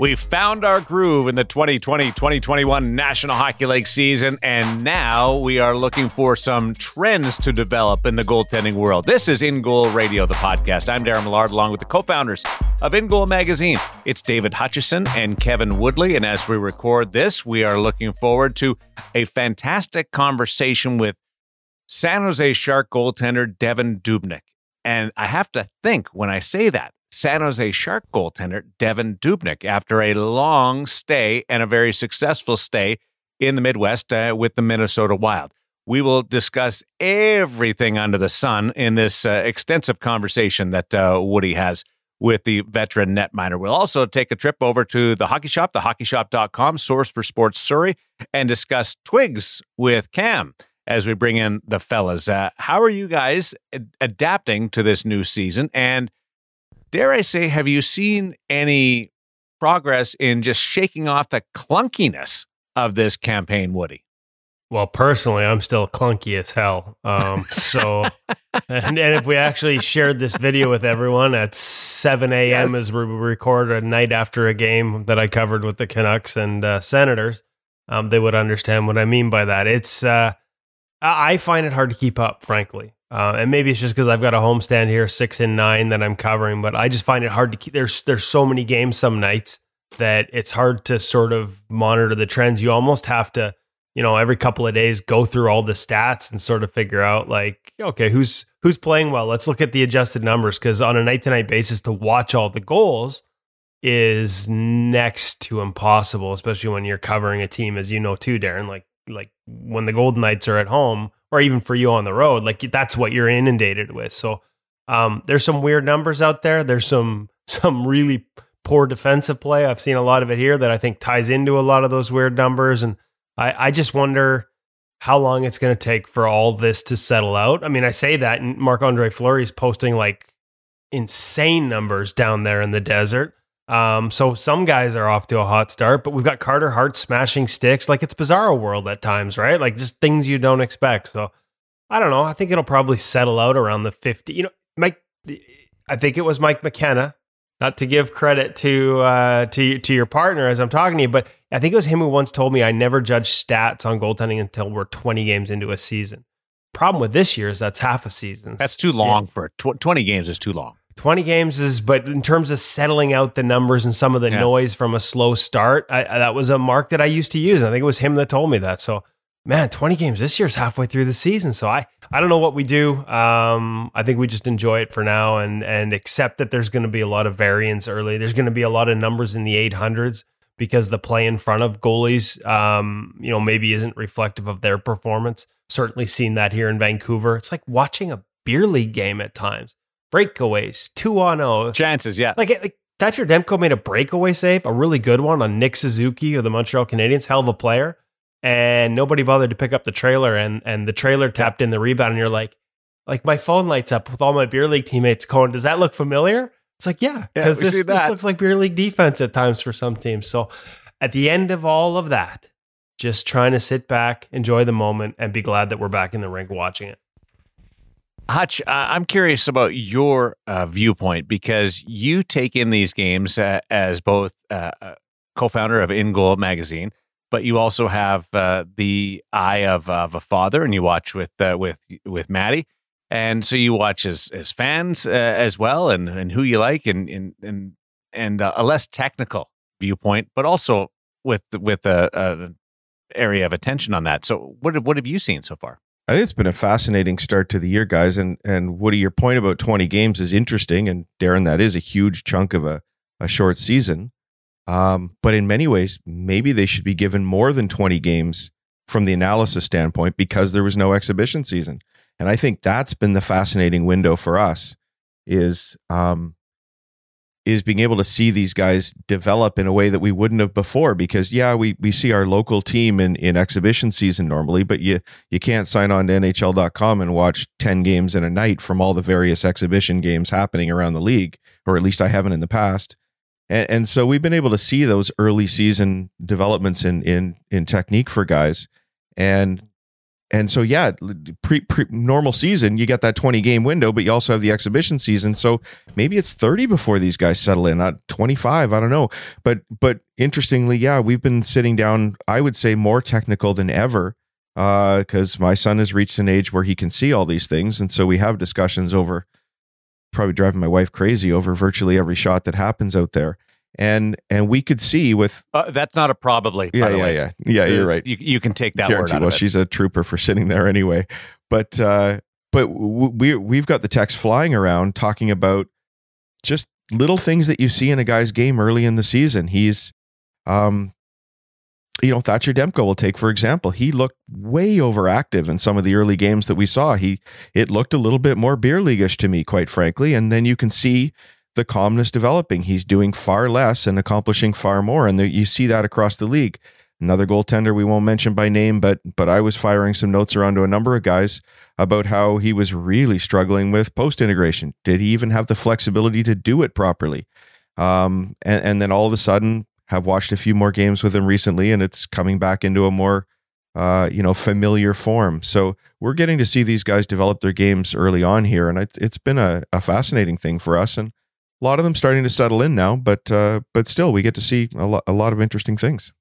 We found our groove in the 2020 2021 National Hockey League season, and now we are looking for some trends to develop in the goaltending world. This is In Goal Radio, the podcast. I'm Darren Millard, along with the co founders of In Goal Magazine. It's David Hutchison and Kevin Woodley, and as we record this, we are looking forward to a fantastic conversation with San Jose Shark goaltender Devan Dubnyk. And I have to think when I say that, San Jose Shark goaltender Devan Dubnyk after a long stay and a very successful stay in the Midwest uh, with the Minnesota Wild. We will discuss everything under the sun in this uh, extensive conversation that uh, Woody has with the veteran netminder. We'll also take a trip over to the hockey shop, thehockeyshop.com, source for sports Surrey, and discuss twigs with Cam as we bring in the fellas. Uh, how are you guys ad- adapting to this new season? And dare I say, have you seen any progress in just shaking off the clunkiness of this campaign, Woody? Well, personally, I'm still clunky as hell. Um, so, and, and, if we actually shared this video with everyone at 7 a.m. Yes. as we record a night after a game that I covered with the Canucks and uh, Senators, um, they would understand what I mean by that. It's, uh, I find it hard to keep up, frankly. Uh, and maybe it's just because I've got a homestand here, six and nine that I'm covering, but I just find it hard to keep. There's there's so many games some nights that it's hard to sort of monitor the trends. You almost have to, you know, every couple of days go through all the stats and sort of figure out like, okay, who's who's playing well. Let's look at the adjusted numbers because on a night to night basis to watch all the goals is next to impossible, especially when you're covering a team, as you know too, Darren. Like like when the Golden Knights are at home or even for you on the road, like that's what you're inundated with. So um, there's some weird numbers out there. There's some some really poor defensive play. I've seen a lot of it here that I think ties into a lot of those weird numbers, and I, I just wonder how long it's going to take for all this to settle out. I mean, I say that, and Marc Andre Fleury is posting like insane numbers down there in the desert. Um, so some guys are off to a hot start, but we've got Carter Hart smashing sticks like it's bizarro world at times, right? Like just things you don't expect. So I don't know. I think it'll probably settle out around the 50. You know, Mike I think it was Mike McKenna, not to give credit to uh to to your partner as I'm talking to you, but I think it was him who once told me I never judge stats on goaltending until we're 20 games into a season. Problem with this year is that's half a season. That's too long yeah. for tw- 20 games is too long. 20 games is, but in terms of settling out the numbers and some of the yeah. noise from a slow start, I, I, that was a mark that I used to use. And I think it was him that told me that. So, man, 20 games this year's halfway through the season. So I, I don't know what we do. Um, I think we just enjoy it for now and, and accept that there's going to be a lot of variance early. There's going to be a lot of numbers in the 800s because the play in front of goalies, um, you know, maybe isn't reflective of their performance. Certainly seen that here in Vancouver. It's like watching a beer league game at times breakaways, two on zero chances. Yeah, like, like Thatcher Demko made a breakaway save, a really good one on Nick Suzuki of the Montreal Canadiens, hell of a player, and nobody bothered to pick up the trailer, and and the trailer tapped in the rebound, and you're like, like my phone lights up with all my beer league teammates going, does that look familiar? It's like, yeah, because yeah, this, this looks like beer league defense at times for some teams. So at the end of all of that, just trying to sit back, enjoy the moment, and be glad that we're back in the rink watching it. Hutch, uh, I'm curious about your uh, viewpoint because you take in these games uh, as both uh, co-founder of In Goal magazine, but you also have uh, the eye of, of, a father, and you watch with uh, with with Maddie, and so you watch as as fans as well, and and who you like, and and and, and a less technical viewpoint, but also with with a area of attention on that. So, what what have you seen so far? I think it's been a fascinating start to the year, guys. And and Woody, your point about 20 games is interesting. And Darren, that is a huge chunk of a, a short season. Um, but in many ways, maybe they should be given more than 20 games from the analysis standpoint because there was no exhibition season. And I think that's been the fascinating window for us is um, is being able to see these guys develop in a way that we wouldn't have before because yeah we we see our local team in in exhibition season normally but you you can't sign on to nhl.com and watch 10 games in a night from all the various exhibition games happening around the league or at least I haven't in the past. And, and so we've been able to see those early season developments in in in technique for guys. And and so yeah, pre, pre normal season you get that 20 game window, but you also have the exhibition season. So maybe it's 30 before these guys settle in, not 25. I don't know, but but interestingly, yeah, we've been sitting down. I would say more technical than ever because uh, my son has reached an age where he can see all these things, and so we have discussions over probably driving my wife crazy over virtually every shot that happens out there and and we could see with uh, that's not a probably. Yeah, yeah, yeah, yeah. You're right. You, you can take that Guarantee. word. well, of she's a trooper for sitting there anyway. But uh, but we we've got the text flying around talking about just little things that you see in a guy's game early in the season. He's, um, you know, Thatcher Demko will take for example. He looked way overactive in some of the early games that we saw. He it looked a little bit more beer leagueish to me, quite frankly. And then you can see the calmness developing. He's doing far less and accomplishing far more, and the, you see that across the league. Another goaltender we won't mention by name, but but I was firing some notes around to a number of guys about how he was really struggling with post integration. Did he even have the flexibility to do it properly? Um, and, and then all of a sudden, have watched a few more games with him recently, and it's coming back into a more uh, you know, familiar form. So we're getting to see these guys develop their games early on here, and it, has been a, a, fascinating thing for us. And a lot of them starting to settle in now, but uh, but still, we get to see a, lo- a lot of interesting things.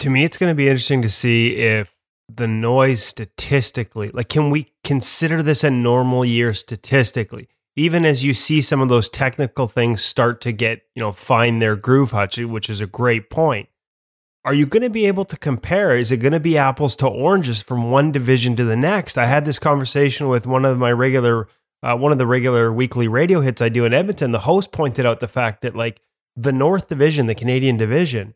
To me, it's going to be interesting to see if the noise statistically, like, can we consider this a normal year statistically? Even as you see some of those technical things start to get, you know, find their groove, Hutchie, which is a great point. Are you going to be able to compare? Is it going to be apples to oranges from one division to the next? I had this conversation with one of my regular uh, one of the regular weekly radio hits I do in Edmonton, the host pointed out the fact that like the North Division, the Canadian division,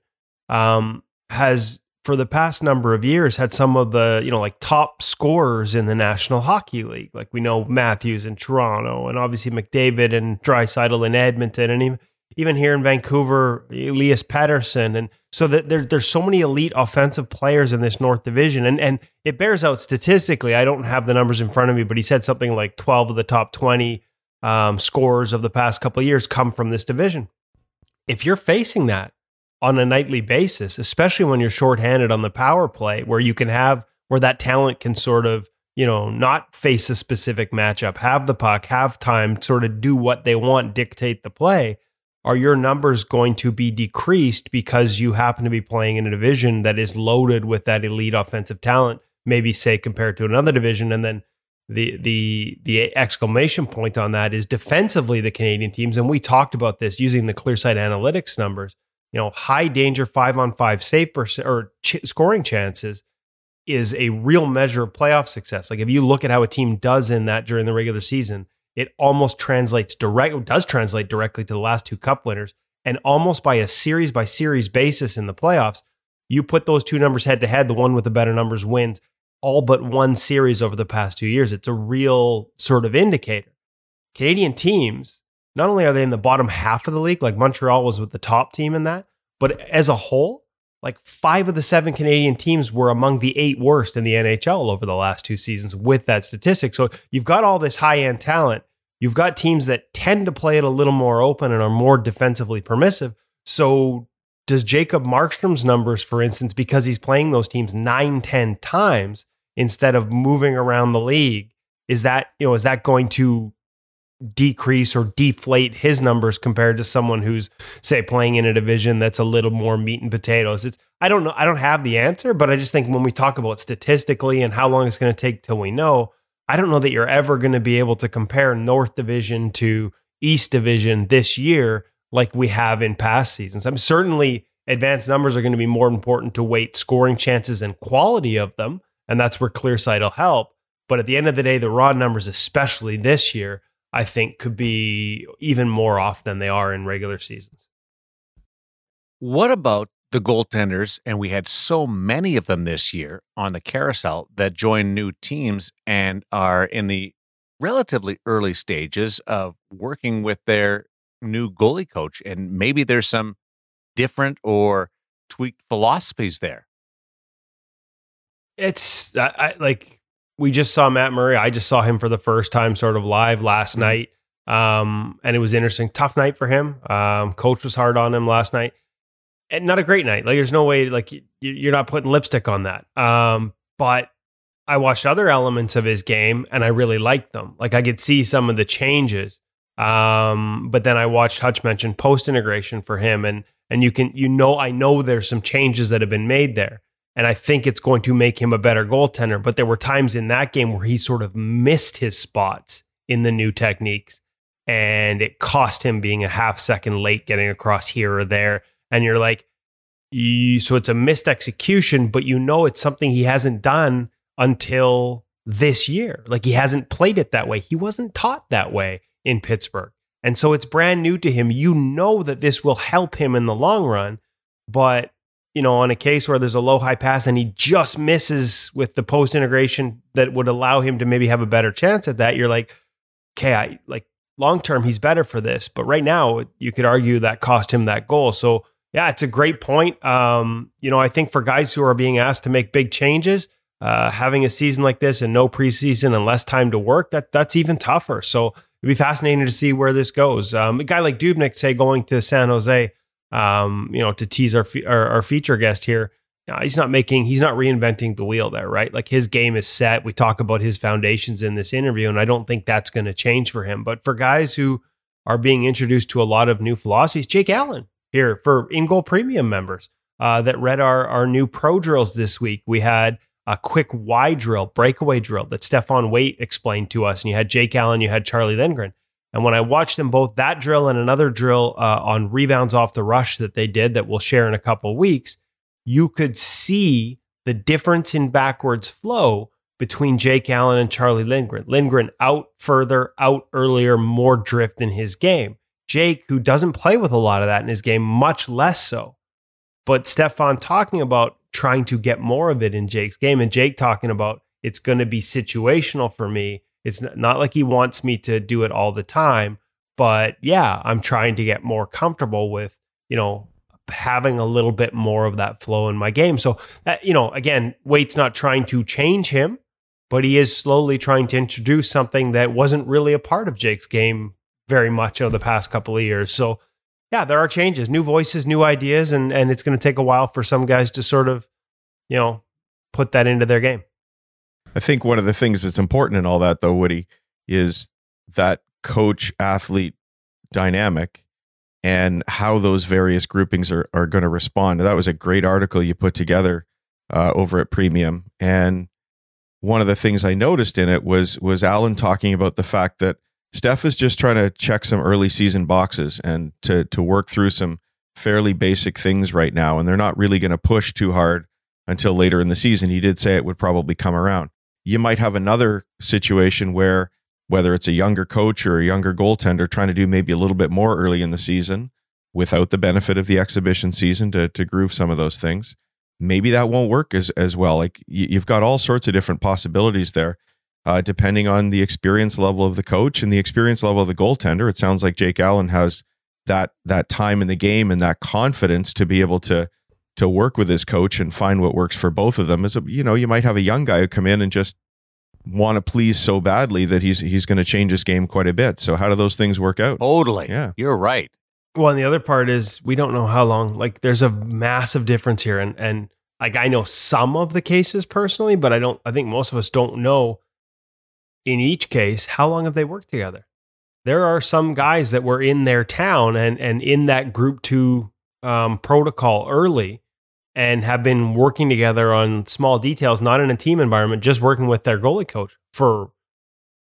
um, has for the past number of years had some of the you know like top scorers in the National Hockey League. Like we know Matthews in Toronto, and obviously McDavid and Draisaitl in Edmonton, and even even here in Vancouver, Elias Pettersson, and so that there, there's so many elite offensive players in this North Division, and and it bears out statistically. I don't have the numbers in front of me, but he said something like 12 of the top 20 um, scores of the past couple of years come from this division. If you're facing that on a nightly basis, especially when you're shorthanded on the power play, where you can have where that talent can sort of you know not face a specific matchup, have the puck, have time, sort of do what they want, dictate the play are your numbers going to be decreased because you happen to be playing in a division that is loaded with that elite offensive talent, maybe say compared to another division and then the the the exclamation point on that is defensively the Canadian teams and we talked about this using the ClearSight analytics numbers, you know, high danger 5 on 5 save per, or ch- scoring chances is a real measure of playoff success. Like if you look at how a team does in that during the regular season, it almost translates direct does translate directly to the last two cup winners and almost by a series by series basis in the playoffs you put those two numbers head to head the one with the better numbers wins all but one series over the past 2 years it's a real sort of indicator canadian teams not only are they in the bottom half of the league like montreal was with the top team in that but as a whole like five of the seven Canadian teams were among the eight worst in the NHL over the last two seasons with that statistic. So you've got all this high end talent. You've got teams that tend to play it a little more open and are more defensively permissive. So does Jacob Markstrom's numbers, for instance, because he's playing those teams nine, 10 times instead of moving around the league, is that, you know, is that going to decrease or deflate his numbers compared to someone who's say playing in a division that's a little more meat and potatoes it's i don't know i don't have the answer but i just think when we talk about statistically and how long it's going to take till we know i don't know that you're ever going to be able to compare north division to east division this year like we have in past seasons i'm certainly advanced numbers are going to be more important to weight scoring chances and quality of them and that's where clearsight will help but at the end of the day the raw numbers especially this year I think could be even more off than they are in regular seasons. What about the goaltenders? And we had so many of them this year on the carousel that join new teams and are in the relatively early stages of working with their new goalie coach. And maybe there's some different or tweaked philosophies there. It's I, I like we just saw Matt Murray. I just saw him for the first time, sort of live last mm-hmm. night, um, and it was interesting. Tough night for him. Um, coach was hard on him last night, and not a great night. Like there's no way like you, you're not putting lipstick on that. Um, but I watched other elements of his game and I really liked them. Like I could see some of the changes. Um, but then I watched Hutch mention post integration for him, and and you can you know I know there's some changes that have been made there, and I think it's going to make him a better goaltender. But there were times in that game where he sort of missed his spots in the new techniques, and it cost him being a half second late getting across here or there. And you're like, you, so it's a missed execution, but you know it's something he hasn't done until this year. Like he hasn't played it that way. He wasn't taught that way in Pittsburgh. And so it's brand new to him. You know that this will help him in the long run, but you know, on a case where there's a low high pass and he just misses with the post integration that would allow him to maybe have a better chance at that, you're like, okay, I like long term he's better for this, but right now you could argue that cost him that goal. So yeah, it's a great point. Um, you know, I think for guys who are being asked to make big changes, uh, having a season like this and no preseason and less time to work, that that's even tougher. So it'd be fascinating to see where this goes. Um, a guy like Dubnyk, say, going to San Jose, um, you know, to tease our, our, our feature guest here, uh, he's not making, he's not reinventing the wheel there, right? Like his game is set. We talk about his foundations in this interview, and I don't think that's going to change for him. But for guys who are being introduced to a lot of new philosophies, Jake Allen here for in goal premium members uh, that read our our new pro drills this week. We had a quick Y drill, breakaway drill that Stefan Waite explained to us. And you had Jake Allen, you had Charlie Lindgren. And when I watched them both, that drill and another drill uh, on rebounds off the rush that they did that we'll share in a couple weeks, you could see the difference in backwards flow between Jake Allen and Charlie Lindgren. Lindgren out further, out earlier, more drift in his game. Jake, who doesn't play with a lot of that in his game, much less so. But Stefan talking about trying to get more of it in Jake's game. And Jake talking about it's going to be situational for me. It's not like he wants me to do it all the time, but yeah, I'm trying to get more comfortable with, you know, having a little bit more of that flow in my game. So that, you know, again, Waite's not trying to change him, but he is slowly trying to introduce something that wasn't really a part of Jake's game very much over the past couple of years. So yeah, there are changes, new voices, new ideas, and and it's going to take a while for some guys to sort of, you know, put that into their game. I think one of the things that's important in all that, though, Woody, is that coach athlete dynamic and how those various groupings are, are going to respond. That was a great article you put together uh, over at Premium. And one of the things I noticed in it was was Allen talking about the fact that Steph is just trying to check some early season boxes and to to work through some fairly basic things right now, and they're not really going to push too hard until later in the season. He did say it would probably come around. You might have another situation where whether it's a younger coach or a younger goaltender trying to do maybe a little bit more early in the season without the benefit of the exhibition season to to groove some of those things. Maybe that won't work as as well. Like you've got all sorts of different possibilities there uh, depending on the experience level of the coach and the experience level of the goaltender. It sounds like Jake Allen has that that time in the game and that confidence to be able to to work with his coach and find what works for both of them. As a, you know, you might have a young guy who come in and just want to please so badly that he's he's going to change his game quite a bit. So how do those things work out? Totally. Yeah, you're right. Well, and the other part is we don't know how long. Like, there's a massive difference here, and and like I know some of the cases personally, but I don't. I think most of us don't know in each case, how long have they worked together? There are some guys that were in their town and, and in that group two um, protocol early and have been working together on small details, not in a team environment, just working with their goalie coach for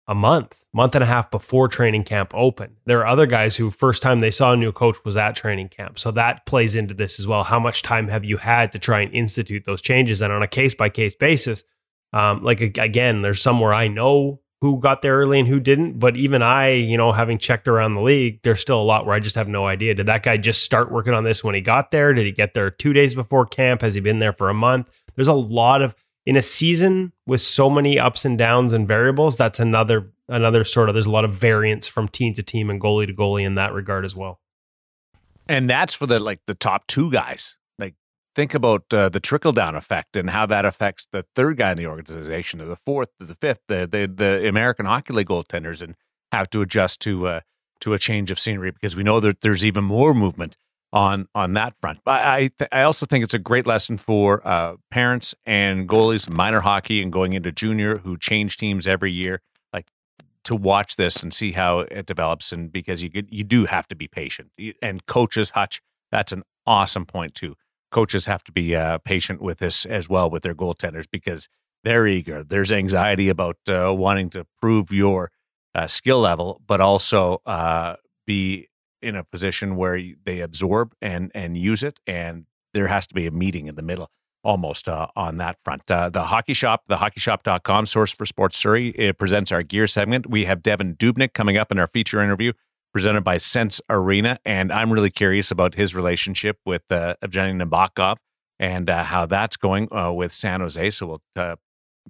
a month, month and a half before training camp open. There are other guys who first time they saw a new coach was at training camp. So that plays into this as well. How much time have you had to try and institute those changes? And on a case by case basis, um, like again, there's somewhere I know who got there early and who didn't. But even I, you know, having checked around the league, there's still a lot where I just have no idea. Did that guy just start working on this when he got there? Did he get there two days before camp? Has he been there for a month? There's a lot of in a season with so many ups and downs and variables. That's another another sort of there's a lot of variance from team to team and goalie to goalie in that regard as well. And that's for the like the top two guys think about uh, the trickle down effect and how that affects the third guy in the organization, or the fourth, or the fifth, the, the the American Hockey League goaltenders, and have to adjust to uh, to a change of scenery because we know that there's even more movement on on that front. But I th- I also think it's a great lesson for uh, parents and goalies, minor hockey, and going into junior who change teams every year. Like to watch this and see how it develops, and because you could, you do have to be patient. And coaches, Hutch, that's an awesome point too. Coaches have to be uh, patient with this as well with their goaltenders because they're eager. There's anxiety about uh, wanting to prove your uh, skill level, but also uh, be in a position where they absorb and and use it, and there has to be a meeting in the middle almost uh, on that front. Uh, the Hockey Shop, the hockeyshop.com source for sports Surrey, it presents our gear segment. We have Devan Dubnyk coming up in our feature interview presented by Sense Arena. And I'm really curious about his relationship with uh, Evgeny Nabokov and uh, how that's going uh, with San Jose. So we'll uh,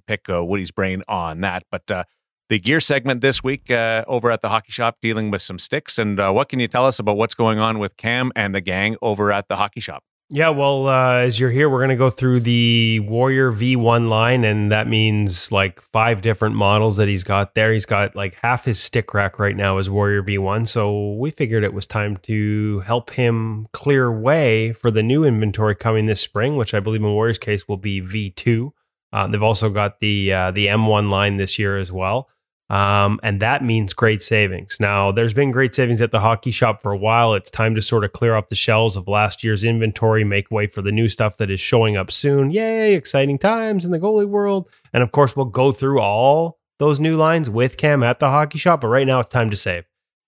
pick uh, Woody's brain on that. But uh, the gear segment this week over at the hockey shop dealing with some sticks. And what can you tell us about what's going on with Cam and the gang over at the hockey shop? Yeah, well, uh, as you're here, we're going to go through the Warrior V1 line, and that means like five different models that he's got there. He's got like half his stick rack right now is Warrior V1. So we figured it was time to help him clear way for the new inventory coming this spring, which I believe in Warrior's case will be V2. Uh, they've also got the uh, the M1 line this year as well. Um, and that means great savings. Now, there's been great savings at the hockey shop for a while. It's time to sort of clear off the shelves of last year's inventory, make way for the new stuff that is showing up soon. Yay, exciting times in the goalie world. And of course, we'll go through all those new lines with Cam at the hockey shop. But right now, it's time to save.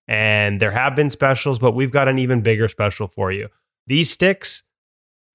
And there have been specials, but we've got an even bigger special for you. These sticks,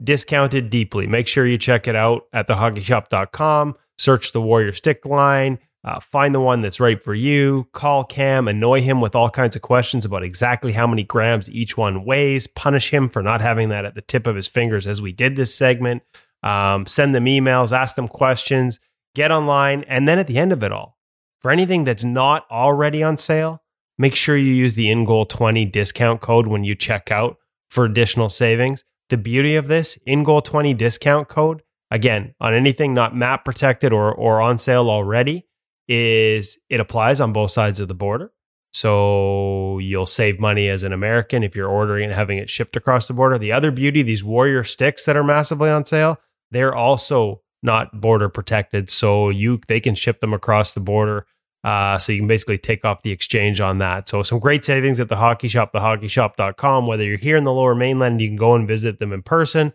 discounted deeply. Make sure you check it out at thehockeyshop.com. Search the Warrior stick line uh, find the one that's right for you. Call Cam, annoy him with all kinds of questions about exactly how many grams each one weighs. Punish him for not having that at the tip of his fingers as we did this segment. Um, send them emails, ask them questions, get online. And then at the end of it all, for anything that's not already on sale, make sure you use the InGoal20 discount code when you check out for additional savings. The beauty of this InGoal20 discount code, again, on anything not map protected or, or on sale already, is it applies on both sides of the border. So you'll save money as an American if you're ordering and having it shipped across the border. The other beauty, these Warrior sticks that are massively on sale, they're also not border protected. So you they can ship them across the border. Uh, so you can basically take off the exchange on that. So some great savings at the hockey shop, thehockeyshop.com. Whether you're here in the lower mainland, you can go and visit them in person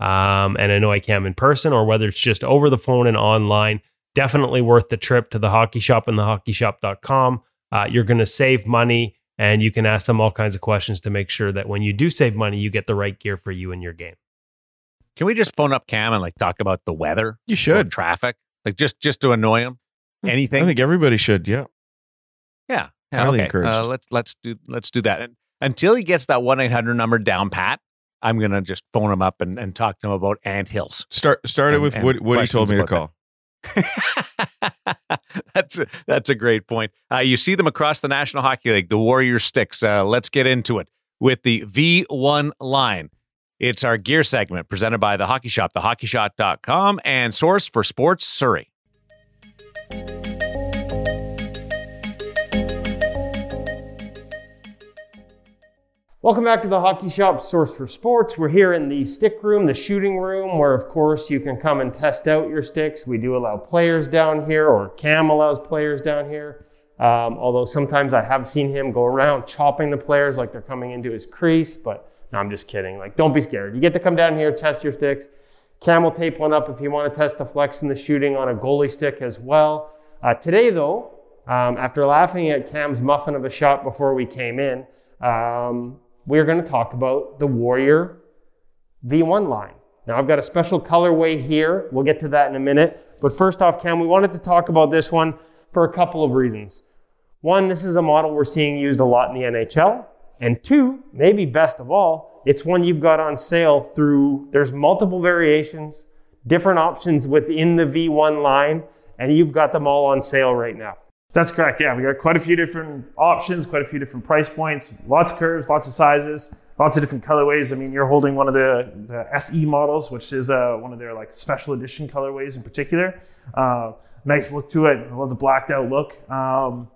um, and I Cam in person, or whether it's just over the phone and online definitely worth the trip to the hockey shop and thehockeyshop.com. Uh, you're going to save money and you can ask them all kinds of questions to make sure that when you do save money, you get the right gear for you and your game. Can we just phone up Cam and like talk about the weather? You should. Traffic? Like just just to annoy him? Anything? I think everybody should. Yeah. Yeah. yeah Highly okay. encouraged. Uh, let's let's do let's do that. And until he gets that one eight hundred number down pat, I'm gonna just phone him up and, and talk to him about ant hills. Start start it with what what he told me to call. that's a, that's a great point. Uh, you see them across the National Hockey League, the Warrior sticks. Uh, let's get into it with the V1 line. It's our gear segment presented by the Hockey Shop, thehockeyshop.com, and source for sports Surrey. Welcome back to the Hockey Shop Source for Sports. We're here in the stick room, the shooting room, where of course you can come and test out your sticks. We do allow players down here, or Cam allows players down here. Um, although sometimes I have seen him go around chopping the players like they're coming into his crease, but no, I'm just kidding. Like, don't be scared. You get to come down here, test your sticks. Cam will tape one up if you want to test the flex and the shooting on a goalie stick as well. Uh, today, though, um, after laughing at Cam's muffin of a shot before we came in, um, we're going to talk about the Warrior V1 line. Now, I've got a special colorway here. We'll get to that in a minute. But first off, Cam, we wanted to talk about this one for a couple of reasons. One, this is a model we're seeing used a lot in the NHL. And two, maybe best of all, it's one you've got on sale through, there's multiple variations, different options within the V1 line, and you've got them all on sale right now. That's correct. Yeah, we got quite a few different options, quite a few different price points, lots of curves, lots of sizes, lots of different colorways. I mean, you're holding one of the, the SE models, which is uh, one of their like special edition colorways in particular. Uh, nice look to it. I love the blacked out look. Um,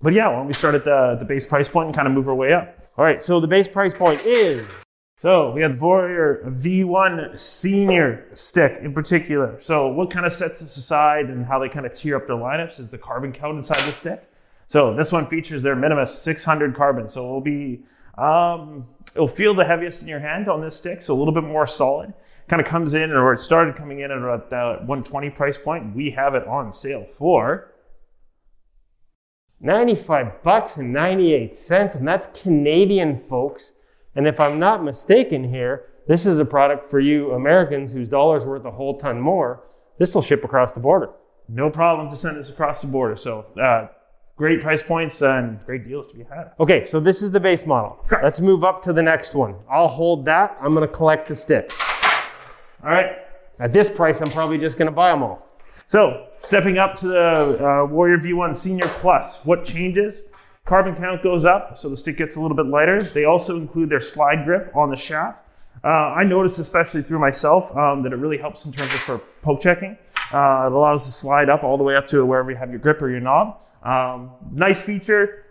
but yeah, why don't we start at the, the base price point and kind of move our way up? All right, so the base price point is So we have Warrior V1 Senior stick in particular. So what kind of sets this aside and how they kind of tier up their lineups is the carbon count inside the stick. So this one features their minimum 600 carbon. So it will be, um, it'll feel the heaviest in your hand on this stick. So a little bit more solid. Kind of comes in, or it started coming in at about the 120 price point. We have it on sale for 95 bucks and 98 cents, and that's Canadian, folks. And if I'm not mistaken here, this is a product for you Americans whose dollar's worth a whole ton more. This will ship across the border. no problem to send this across the border. So uh, great price points and great deals to be had. Okay, so this is the base model. Correct. Let's move up to the next one. I'll hold that. I'm going to collect the sticks. All right. At this price, I'm probably just going to buy them all. So, stepping up to the uh, Warrior V1 Senior Plus, what changes? Carbon count goes up, so the stick gets a little bit lighter. They also include their slide grip on the shaft. Uh, I noticed, especially through myself, um, that it really helps in terms of for poke checking. Uh, it allows to slide up all the way up to wherever you have your grip or your knob. Um, nice feature.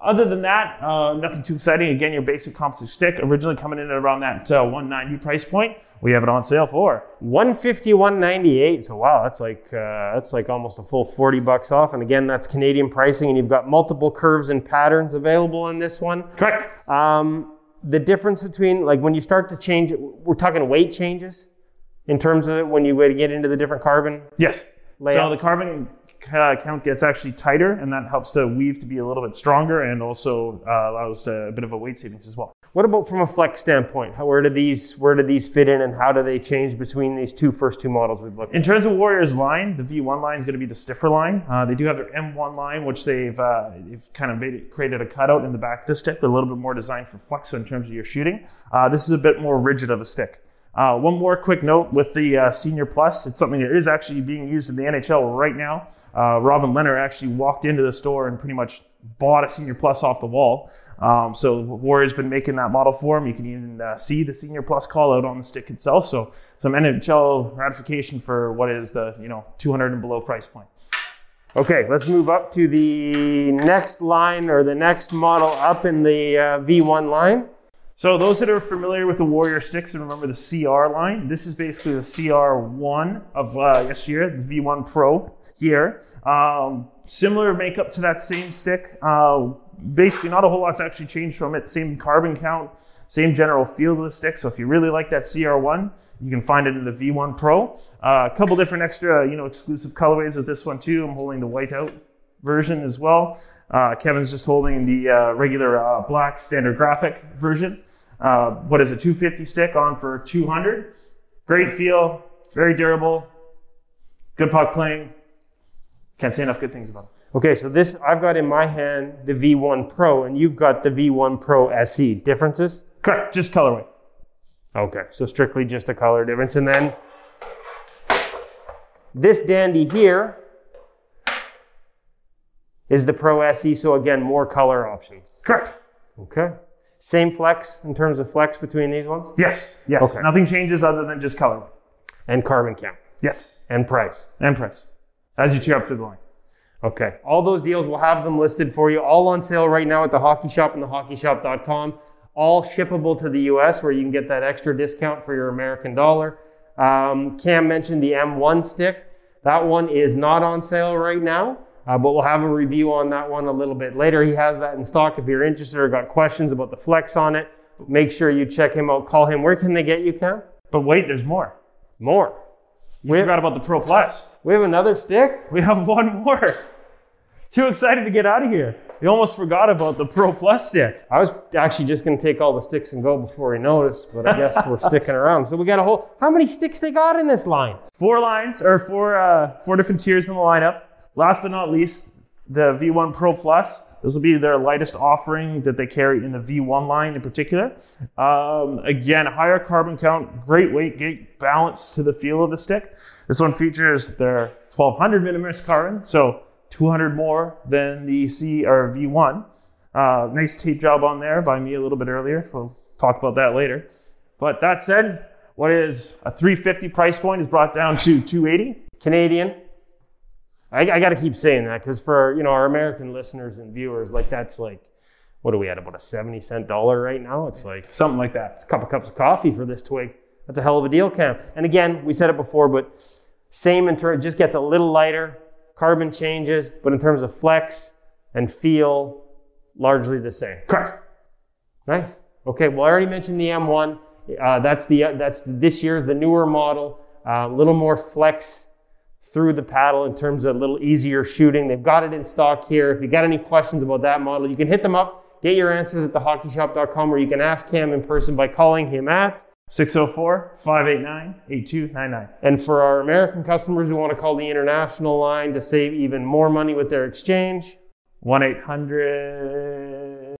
Other than that, uh, nothing too exciting. Again, your basic composite stick, originally coming in at around that uh, 190 price point. We have it on sale for 151.98. So wow, that's like uh, that's like almost a full 40 bucks off. And again, that's Canadian pricing, and you've got multiple curves and patterns available in this one. correct. Um, the difference between like when you start to change, we're talking weight changes in terms of when you get into the different carbon. Yes. So the carbon uh, count gets actually tighter, and that helps the weave to be a little bit stronger, and also uh, allows a bit of a weight savings as well. What about from a flex standpoint? How, where do these where do these fit in, and how do they change between these two first two models we've looked at? In terms of Warriors line, the V1 line is going to be the stiffer line. Uh, they do have their M1 line, which they've uh, they've kind of made it, created a cutout in the back of the stick, a little bit more designed for flex in terms of your shooting. Uh, this is a bit more rigid of a stick. Uh, one more quick note with the uh, Senior Plus, it's something that is actually being used in the NHL right now. Uh, Robin Leonard actually walked into the store and pretty much bought a Senior Plus off the wall. Um, so Warrior's been making that model for him. You can even uh, see the Senior Plus call out on the stick itself. So some NHL ratification for what is the you know 200 and below price point. Okay, let's move up to the next line or the next model up in the uh, V1 line. So those that are familiar with the Warrior sticks and remember the CR line, this is basically the CR1 of uh, yesteryear, the V1 Pro here. Um, similar makeup to that same stick. Uh, basically, not a whole lot's actually changed from it. Same carbon count, same general feel of the stick. So if you really like that CR1, you can find it in the V1 Pro. Uh, a couple different extra, you know, exclusive colorways with this one too. I'm holding the whiteout version as well. Uh, Kevin's just holding the uh, regular uh, black standard graphic version. Uh, what is a 250 stick on for 200? Great feel, very durable, good puck playing. Can't say enough good things about it. Okay, so this I've got in my hand the V1 Pro, and you've got the V1 Pro SE. Differences? Correct, just colorway. Okay, so strictly just a color difference. And then this dandy here is the Pro SE, so again, more color options. Correct. Okay. Same flex in terms of flex between these ones Yes, yes. Okay. Nothing changes other than just colorway. and carbon count Yes, and price. and price. As you tier up to the line. Okay. All those deals, we'll have them listed for you, all on sale right now at the Hockey Shop and thehockeyshop.com. All shippable to the US where you can get that extra discount for your American dollar. Um, Cam mentioned the M1 stick. That one is not on sale right now, uh, but we'll have a review on that one a little bit later. He has that in stock. If you're interested or got questions about the flex on it, make sure you check him out. Call him. Where can they get you, Cam? But wait, there's more. More. You We- forgot about the Pro Plus. We have another stick. We have one more. Too excited to get out of here. We almost forgot about the Pro Plus stick. I was actually just going to take all the sticks and go before he noticed, but I guess we're sticking around. So we got a whole. How many sticks they got in this line? Four lines or four uh, four different tiers in the lineup. Last but not least, the V1 Pro Plus. This will be their lightest offering that they carry in the V1 line in particular. Um, again, higher carbon count, great weight, great balance to the feel of the stick. This one features their 1200 millimeters carbon, so 200 more than the C or V1. Uh, nice tape job on there by me a little bit earlier. We'll talk about that later. But that said, what is a 350 price point is brought down to 280. Canadian. I, I got to keep saying that because for you know our American listeners and viewers, like that's like what are we at about a 70 cent dollar right now? It's like Something like that. a couple cups of coffee for this twig. That's a hell of a deal, Cam. And again, we said it before, but same in terms, just gets a little lighter, carbon changes, but in terms of flex and feel, largely the same. Correct. Nice. Okay. Well, I already mentioned the M1. Uh, that's the that's this year's the newer model. A little more flex through the paddle in terms of a little easier shooting. They've got it in stock here. If you got any questions about that model, you can hit them up. Get your answers at thehockeyshop.com, or you can ask Cam in person by calling him at. 604 589 8299. And for our American customers who want to call the international line to save even more money with their exchange, 1 800.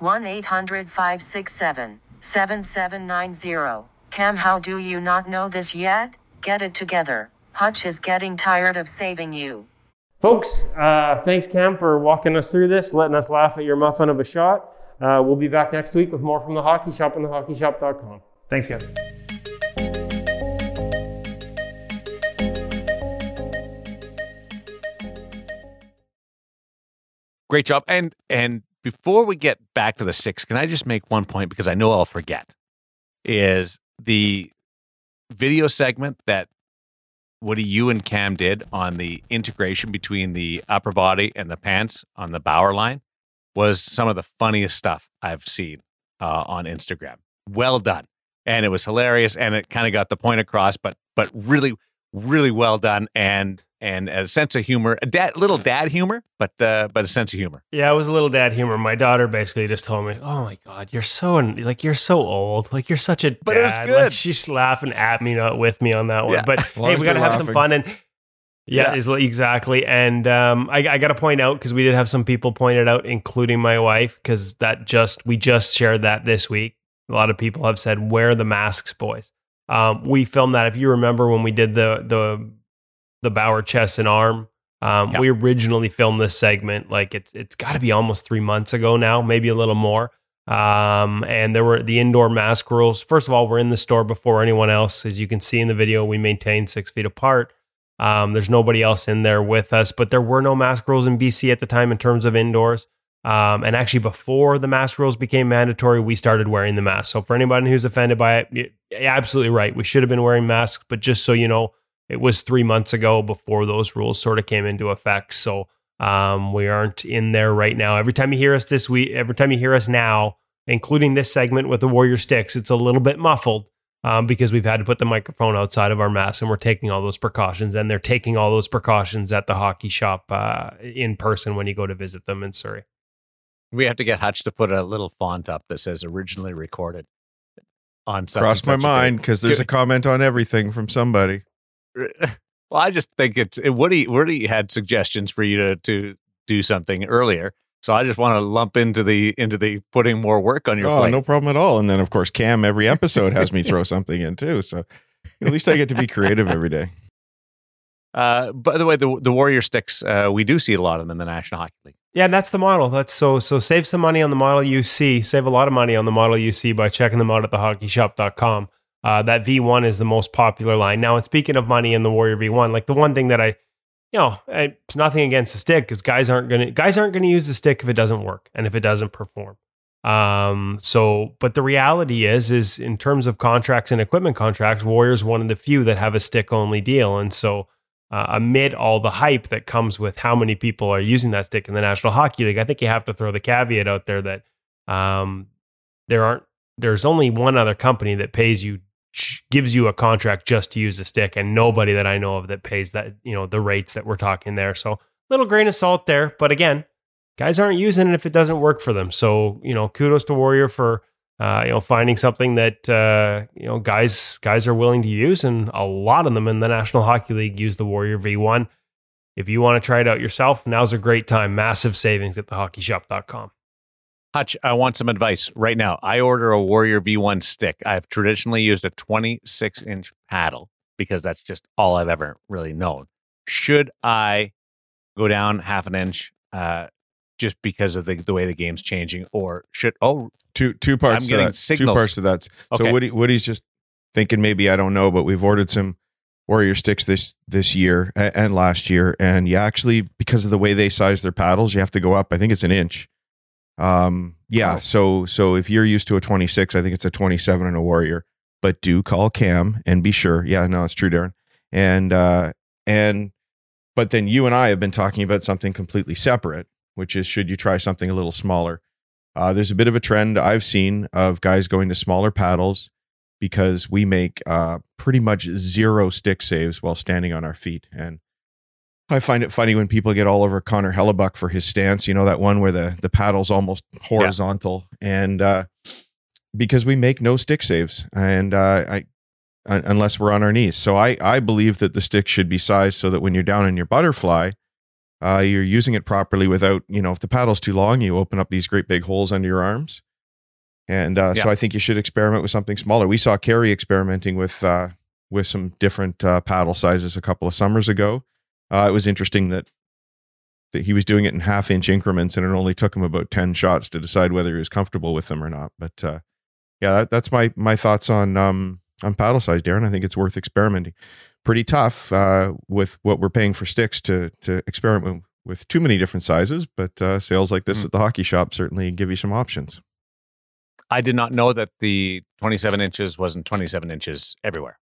1 800 567 7790. Cam, how do you not know this yet? Get it together. Hutch is getting tired of saving you. Folks, uh, thanks, Cam, for walking us through this, letting us laugh at your muffin of a shot. Uh, we'll be back next week with more from the Hockey Shop and thehockeyshop.com. Thanks, Kevin. Great job. And and before we get back to the six, can I just make one point because I know I'll forget? Is the video segment that Woody you and Cam did on the integration between the upper body and the pants on the Bauer line was some of the funniest stuff I've seen uh, on Instagram. Well done, and it was hilarious, and it kind of got the point across. But but really, really well done, and and a sense of humor, a dad, little dad humor, but uh, but a sense of humor. Yeah, it was a little dad humor. My daughter basically just told me, "Oh my god, you're so like you're so old. Like you're such a dad." But it was Like, good. she's laughing at me, not with me on that one. Yeah. But hey, we got to they're have some fun and. Yeah, Yeah. is exactly. And um, I, I got to point out because we did have some people pointed out, including my wife, because that just we just shared that this week. A lot of people have said, "Wear the masks, boys." Um, we filmed that. If you remember when we did the the the Bauer chest and arm, um, Yeah. we originally filmed this segment like it's it's got to be almost three months ago now, maybe a little more. Um, and there were the indoor mask rules. First of all, we're in the store before anyone else, as you can see in the video. We maintain six feet apart. Um, there's nobody else in there with us, but there were no mask rules in BC at the time in terms of indoors. Um, and actually, before the mask rules became mandatory, we started wearing the mask. So, for anybody who's offended by it, absolutely right. We should have been wearing masks, but just so you know, it was three months ago before those rules sort of came into effect. So, um, we aren't in there right now. Every time you hear us this week, every time you hear us now, including this segment with the Warrior Sticks, it's a little bit muffled um, because we've had to put the microphone outside of our mask and we're taking all those precautions. And they're taking all those precautions at the hockey shop uh, in person when you go to visit them in Surrey. We have to get Hutch to put a little font up that says originally recorded on such Crossed and my mind because there's a comment on everything from somebody. Well, I just think it's Woody. Woody had suggestions for you to to do something earlier, so I just want to lump into the into the putting more work on your Oh, plate. no problem at all. And then, of course, Cam every episode has me throw something in too. So at least I get to be creative every day. Uh, by the way, the the Warrior sticks, uh, we do see a lot of them in the National Hockey League. Yeah, that's the model. That's so so save some money on the model you see. Save a lot of money on the model you see by checking them out at thehockeyshop.com. Uh, that V1 is the most popular line. Now, and speaking of money in the Warrior V1, like the one thing that I, you know, it's nothing against the stick because guys aren't gonna guys aren't gonna use the stick if it doesn't work and if it doesn't perform. Um, so, but the reality is, is in terms of contracts and equipment contracts, Warrior's one of the few that have a stick only deal, and so uh, amid all the hype that comes with how many people are using that stick in the National Hockey League, I think you have to throw the caveat out there that um, there aren't there's only one other company that pays you gives you a contract just to use the stick and nobody that I know of that pays that you know the rates that we're talking there. So little grain of salt there but again guys aren't using it if it doesn't work for them. So you know kudos to Warrior for uh, you know finding something that uh, you know guys guys are willing to use and a lot of them in the National Hockey League use the Warrior V1 if you want to try it out yourself now's a great time massive savings at thehockeyshop.com Hutch, I want some advice right now. I order a Warrior V1 stick. I've traditionally used a 26 inch paddle because that's just all I've ever really known. Should I go down half an inch uh, just because of the, the way the game's changing, or should oh Two two parts I'm to getting that. signals. Two parts to that. Okay. So Woody Woody's just thinking maybe I don't know, but we've ordered some Warrior sticks this this year and last year, and you actually because of the way they size their paddles, you have to go up. I think it's an inch Um, yeah. Oh. So so if you're used to a 26, I think it's a 27 and a Warrior. But do call Cam and be sure. Yeah, no, it's true, Darren. And uh, and but then you and I have been talking about something completely separate, which is should you try something a little smaller? Uh, there's a bit of a trend I've seen of guys going to smaller paddles because we make uh, pretty much zero stick saves while standing on our feet. And I find it funny when people get all over Connor Hellebuyck for his stance. You know that one where the the paddle's almost horizontal, and uh, because we make no stick saves, and uh, I unless we're on our knees. So I I believe that the stick should be sized so that when you're down in your butterfly, uh, you're using it properly without you know if the paddle's too long, you open up these great big holes under your arms. And uh, Yeah. so I think you should experiment with something smaller. We saw Kerry experimenting with uh, with some different uh, paddle sizes a couple of summers ago. Uh, it was interesting that that he was doing it in half inch increments, and it only took him about ten shots to decide whether he was comfortable with them or not. But uh, yeah, that, that's my my thoughts on um, on paddle size, Darren. I think it's worth experimenting. Pretty tough uh, with what we're paying for sticks to to experiment with too many different sizes, but uh, sales like this Mm. at the hockey shop certainly give you some options. I did not know that the 27 inches wasn't 27 inches everywhere.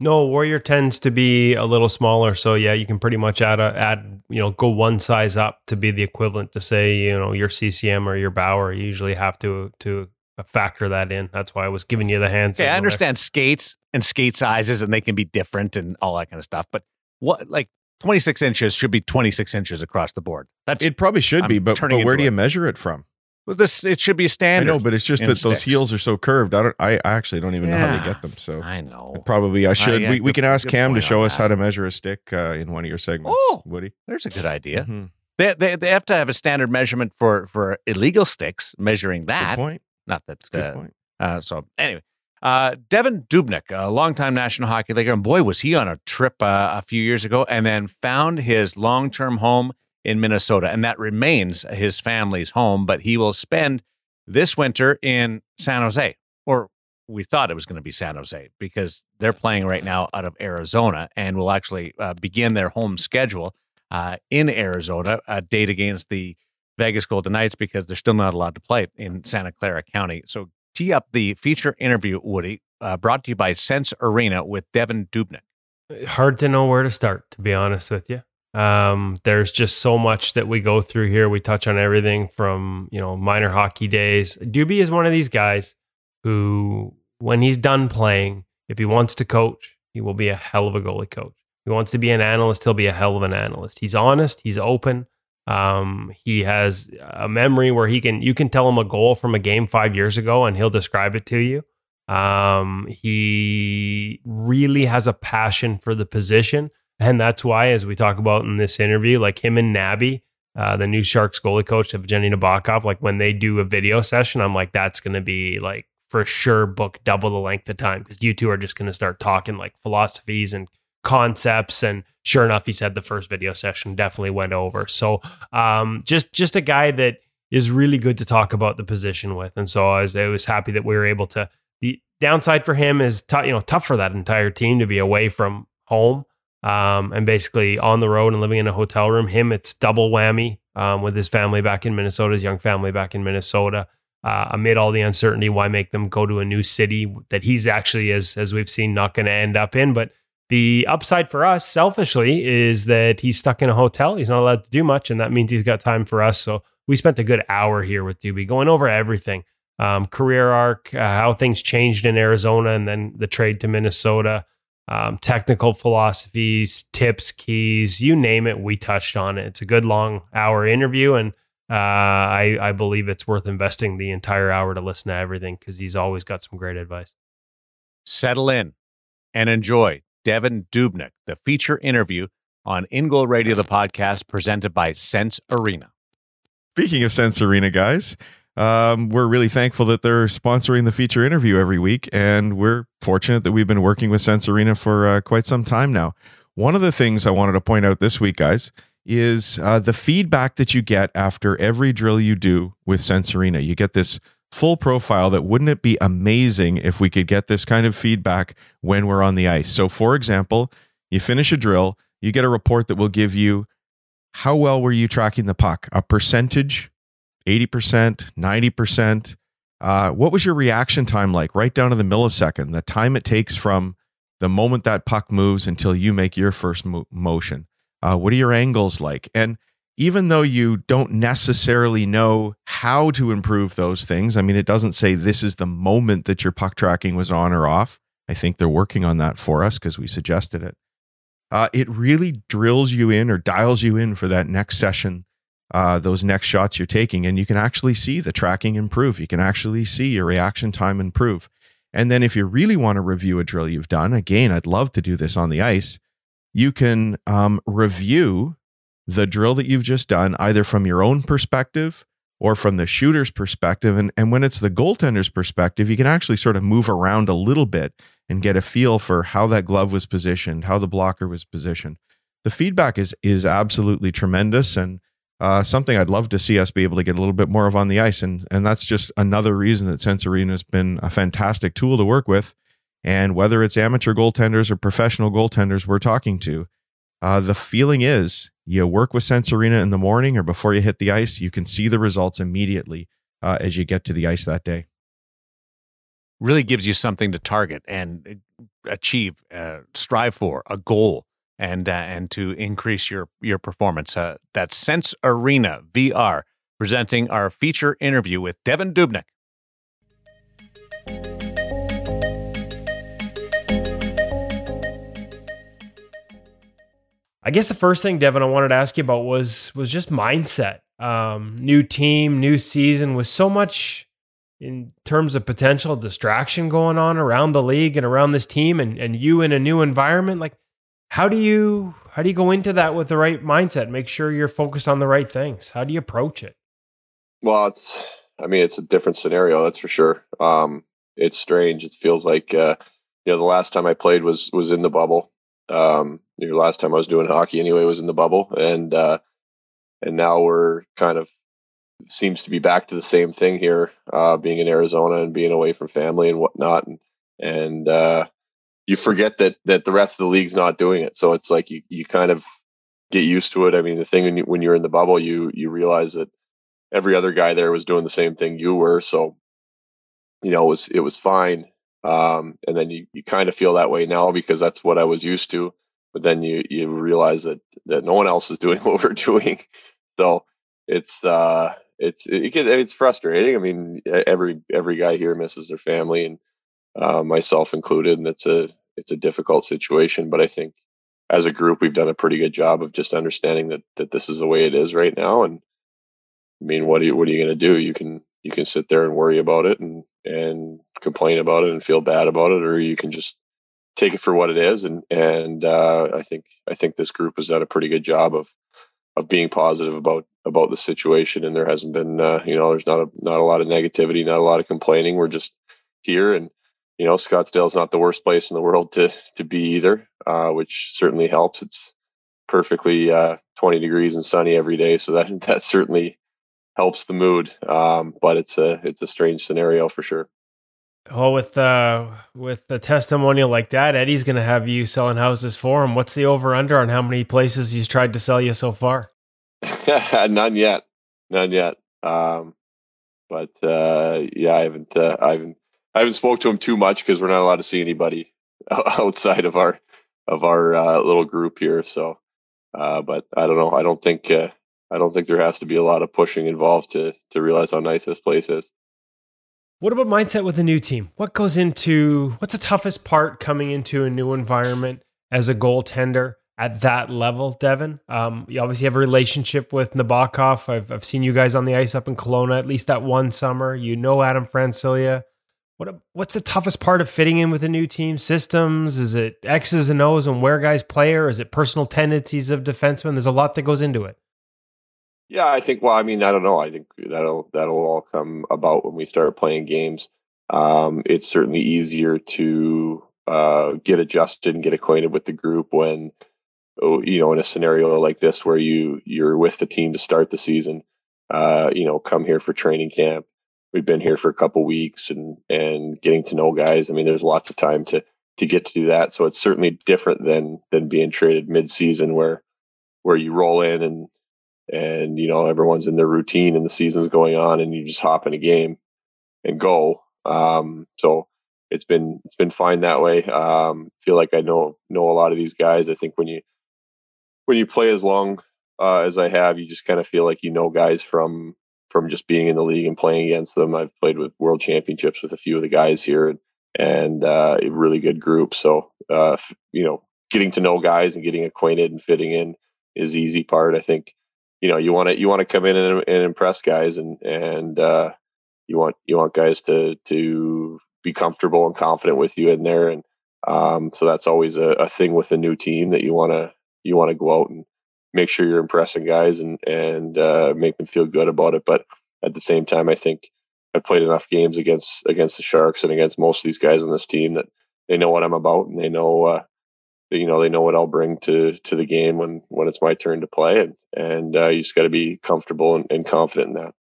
No, Warrior tends to be a little smaller, so yeah, you can pretty much add a add you know go one size up to be the equivalent to say you know your CCM or your Bauer. You usually have to to factor that in. That's why I was giving you the hand. Okay, signal I there. understand skates and skate sizes, and they can be different and all that kind of stuff. But what, like, 26 inches should be 26 inches across the board. That's It probably should I'm be, but, but where do you it. measure it from? well, this. It should be a I standard. know, but it's just in that those sticks. heels are so curved. I don't. I, I actually don't even know how Yeah. they get them. So I know. probably I should. yeah, we, we good- can ask Cam to show us that. how to measure a stick uh, in one of your segments. Oh. Woody. There's a good idea. Mhm. They, they they have to have a standard measurement for for illegal sticks, measuring Good that. point. Not that. Good Uh, point. uh, so anyway, uh, Devan Dubnyk, a longtime National Hockey League, and boy was he on a trip uh, a few years ago, and then found his long term home in Minnesota, and that remains his family's home. But he will spend this winter in San Jose, or we thought it was going to be San Jose because they're playing right now out of Arizona, and will actually uh, begin their home schedule uh, in Arizona, a date against the Vegas Golden Knights because they're still not allowed to play in Santa Clara County. So tee up the feature interview, Woody, uh, brought to you by Sense Arena with Devan Dubnyk. hard to know where to start to be honest with you. Um, there's just so much that we go through here. We touch on everything from you know minor hockey days. Doobie is one of these guys who when he's done playing if he wants to coach he will be a hell of a goalie coach. If he wants to be an analyst he'll be a hell of an analyst. He's honest he's open um, he has a memory where he can you can tell him a goal from a game five years ago and he'll describe it to you um, he really has a passion for the position. And that's why, as we talk about in this interview, like him and Nabby, uh, the new Sharks goalie coach of Jenny Nabokov, like when they do a video session, I'm like, that's going to be like for sure book double the length of time because you two are just going to start talking like philosophies and concepts. And sure enough, he said the first video session definitely went over. So um, just just a guy that is really good to talk about the position with. And so I was, I was happy that we were able to the downside for him is tough, you know, tough for that entire team to be away from home um, and basically on the road and living in a hotel room. Him, it's double whammy um, with his family back in Minnesota, his young family back in Minnesota. Uh, amid all the uncertainty, why make them go to a new city that he's actually, as as we've seen, not going to end up in? But the upside for us, selfishly, is that he's stuck in a hotel. He's not allowed to do much, and that means he's got time for us. So we spent a good hour here with Doobie going over everything um, career arc, uh, how things changed in Arizona, and then the trade to Minnesota, um, technical philosophies, tips, keys, you name it. We touched on it. It's a good long hour interview, and uh, I, I believe it's worth investing the entire hour to listen to everything because he's always got some great advice. Settle in and enjoy Devan Dubnyk, the feature interview on InGoal Radio, the podcast presented by Sense Arena. Speaking of Sense Arena, guys, um, we're really thankful that they're sponsoring the feature interview every week, and we're fortunate that we've been working with Sense Arena for uh, quite some time now. One of the things I wanted to point out this week, guys, is uh, the feedback that you get after every drill you do with Sense Arena. You get this full profile that wouldn't it be amazing if we could get this kind of feedback when we're on the ice? So, for example, you finish a drill, you get a report that will give you how well were you tracking the puck, a percentage 80%, 90%. Uh, what was your reaction time like, right down to the millisecond, the time it takes from the moment that puck moves until you make your first mo- motion? Uh, what are your angles like? And even though you don't necessarily know how to improve those things, I mean, it doesn't say this is the moment that your puck tracking was on or off. I think they're working on that for us because we suggested it. Uh, it really drills you in or dials you in for that next session, uh, those next shots you're taking. And you can actually see the tracking improve. You can actually see your reaction time improve. And then if you really want to review a drill you've done, again, I'd love to do this on the ice. You can um, review the drill that you've just done, either from your own perspective or from the shooter's perspective. And, and when it's the goaltender's perspective, you can actually sort of move around a little bit and get a feel for how that glove was positioned, how the blocker was positioned. The feedback is is absolutely tremendous and uh, something I'd love to see us be able to get a little bit more of on the ice. And, and that's just another reason that Sense Arena has been a fantastic tool to work with. And whether it's amateur goaltenders or professional goaltenders we're talking to, uh, the feeling is you work with Sense Arena in the morning or before you hit the ice, you can see the results immediately uh, as you get to the ice that day. Really gives you something to target and uh, achieve, uh, strive for a goal, and uh, and to increase your your performance. Uh, that's Sense Arena VR presenting our feature interview with Devan Dubnyk. I guess the first thing, Devan, I wanted to ask you about was was just mindset. Um, new team, new season, with so much in terms of potential distraction going on around the league and around this team, and and you in a new environment. Like, how do you how do you go into that with the right mindset? Make sure you're focused on the right things. How do you approach it? Well, it's I mean it's a different scenario, that's for sure. Um, it's strange. It feels like uh, you know the last time I played was was in the bubble. Um, the last time I was doing hockey anyway was in the bubble, and uh, and now we're kind of seems to be back to the same thing here, uh, being in Arizona and being away from family and whatnot, and and uh, you forget that that the rest of the league's not doing it. So it's like you you kind of get used to it. I mean, the thing when, you, when you're in the bubble, you you realize that every other guy there was doing the same thing you were. So you know, it was it was fine. Um, and then you, you kind of feel that way now because that's what I was used to. But then you you realize that that no one else is doing what we're doing. So it's uh it's it get, it's frustrating. I mean, every every guy here misses their family, and uh, myself included, and it's a it's a difficult situation. But I think as a group, we've done a pretty good job of just understanding that that this is the way it is right now. And I mean, what are you what are you going to do? You can you can sit there and worry about it and and complain about it and feel bad about it, or you can just take it for what it is. And and uh, I think I think this group has done a pretty good job of of being positive about about the situation. And there hasn't been uh, you know there's not a not a lot of negativity, not a lot of complaining. We're just here and you know Scottsdale's not the worst place in the world to to be either, uh, which certainly helps. It's perfectly uh, 20 degrees and sunny every day, so that that certainly helps the mood. Um, but it's a it's a strange scenario for sure. Well, with uh, with the testimonial like that, Eddie's going to have you selling houses for him. What's the over under on how many places he's tried to sell you so far? none yet, none yet. Um, but uh, yeah, I haven't, uh, I haven't, I haven't spoke to him too much because we're not allowed to see anybody outside of our of our uh, little group here. So, uh, but I don't know. I don't think uh, I don't think there has to be a lot of pushing involved to to realize how nice this place is. What about mindset with a new team? What goes into what's the toughest part coming into a new environment as a goaltender at that level, Devan? Um, you obviously have a relationship with Nabokov. I've, I've seen you guys on the ice up in Kelowna at least that one summer. You know Adam Francilia. What what's the toughest part of fitting in with a new team? Systems? Is it X's and O's and where guys play, or is it personal tendencies of defensemen? There's a lot that goes into it. Yeah, I think. Well, I mean, I don't know. I think that'll that'll all come about when we start playing games. Um, it's certainly easier to uh, get adjusted and get acquainted with the group when, oh, you know, in a scenario like this where you you're with the team to start the season. Uh, you know, come here for training camp. We've been here for a couple weeks and and getting to know guys. I mean, there's lots of time to to get to do that. So it's certainly different than than being traded mid season where where you roll in and and you know everyone's in their routine and the season's going on, and you just hop in a game and go. Um, so it's been it's been fine that way. Um, feel like I know know a lot of these guys. I think when you when you play as long uh, as I have, you just kind of feel like you know guys from from just being in the league and playing against them. I've played with world championships with a few of the guys here, and, and uh, a really good group. So uh, you know, getting to know guys and getting acquainted and fitting in is the easy part. I think you know you want to you want to come in and, and impress guys, and and uh, you want you want guys to to be comfortable and confident with you in there, and um, so that's always a, a thing with a new team that you want to you want to go out and make sure you're impressing guys and and uh, make them feel good about it. But at the same time, I think I've played enough games against against the Sharks and against most of these guys on this team that they know what I'm about and they know uh, you know they know what I'll bring to to the game when when it's my turn to play and and uh, you just got to be comfortable and, and, confident in that.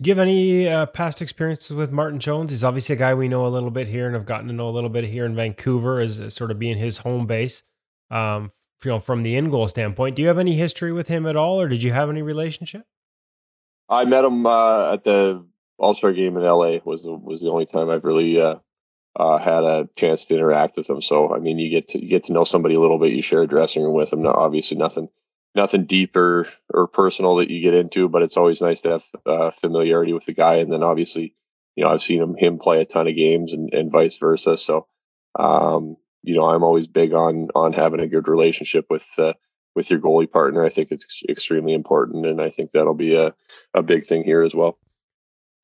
Do you have any uh, past experiences with Martin Jones? He's obviously a guy we know a little bit here and I've gotten to know a little bit here in Vancouver as, as sort of being his home base. Um, you know, from the in goal standpoint. Do you have any history with him at all, or did you have any relationship? I met him uh, at the All Star game in LA. was was the only time I've really uh, had a chance to interact with them. So I mean, you get to you get to know somebody a little bit. You share a dressing room with them. No, obviously, nothing nothing deeper or personal that you get into, but it's always nice to have uh, familiarity with the guy. And then obviously, you know, I've seen him him play a ton of games and, and vice versa. So um, you know, I'm always big on on having a good relationship with uh, with your goalie partner. I think it's extremely important, and I think that'll be a a big thing here as well.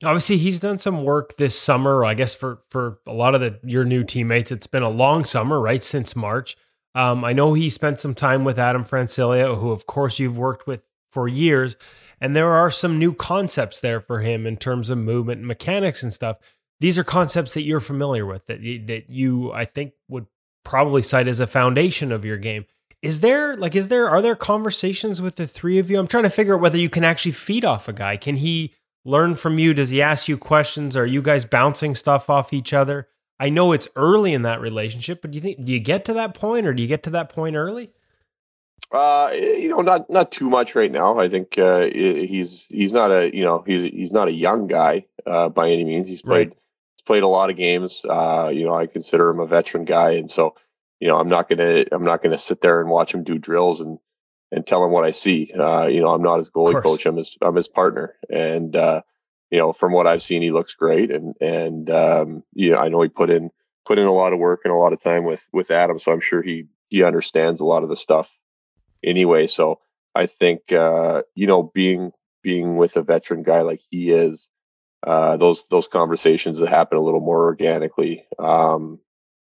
Obviously, he's done some work this summer. I guess for for a lot of the your new teammates, it's been a long summer, right? Since March. Um, I know he spent some time with Adam Francilia, who, of course, you've worked with for years, and there are some new concepts there for him in terms of movement and mechanics and stuff. These are concepts that you're familiar with that you, that you, I think, would probably cite as a foundation of your game. Is there like is there are there conversations with the three of you? I'm trying to figure out whether you can actually feed off a guy. Can he learn from you? Does he ask you questions? Are you guys bouncing stuff off each other? I know it's early in that relationship, but do you think do you get to that point or do you get to that point early? Uh, you know, not not too much right now. I think uh, he's he's not a you know he's he's not a young guy uh, by any means. He's played right played a lot of games. Uh, you know, I consider him a veteran guy, and so you know, I'm not gonna I'm not gonna sit there and watch him do drills and and tell him what I see. Uh, you know, I'm not his goalie coach. I'm his I'm his partner, and uh, you know, from what I've seen, he looks great, and and um, you know, I know he put in put in a lot of work and a lot of time with with Adam, so I'm sure he he understands a lot of the stuff anyway. So I think uh, you know, being being with a veteran guy like he is, uh, those those conversations that happen a little more organically. Um,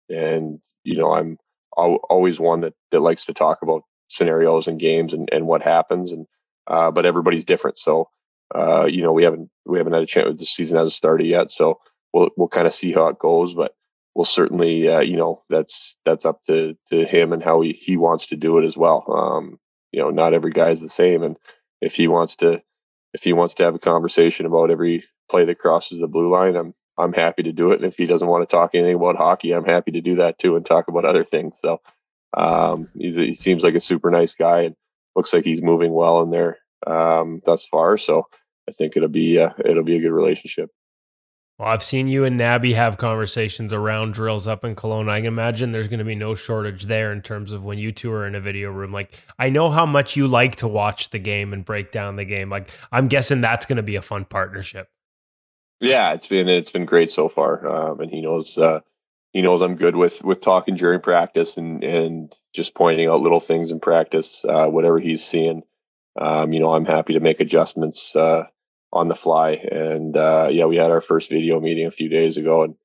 and you know, I'm always one that that likes to talk about scenarios and games and, and what happens. And uh, but everybody's different, so uh, you know, we haven't we haven't had a chance. With the season hasn't started yet, so we'll we'll kind of see how it goes. But we'll certainly, uh, you know, that's that's up to to him and how he he wants to do it as well. Um, you know, not every guy's the same, and if he wants to if he wants to have a conversation about every play that crosses the blue line, I'm I'm happy to do it. And if he doesn't want to talk anything about hockey, I'm happy to do that too and talk about other things. So um, he seems like a super nice guy and looks like he's moving well in there um, thus far. So I think it'll be uh, it'll be a good relationship. Well, I've seen you and Nabby have conversations around drills up in Kelowna. I can imagine there's going to be no shortage there in terms of when you two are in a video room. Like, I know how much you like to watch the game and break down the game. Like, I'm guessing that's going to be a fun partnership. Yeah, it's been it's been great so far, um, and he knows uh, he knows I'm good with with talking during practice and and just pointing out little things in practice, uh, whatever he's seeing. Um, you know, I'm happy to make adjustments uh, on the fly. And uh, yeah, we had our first video meeting a few days ago, and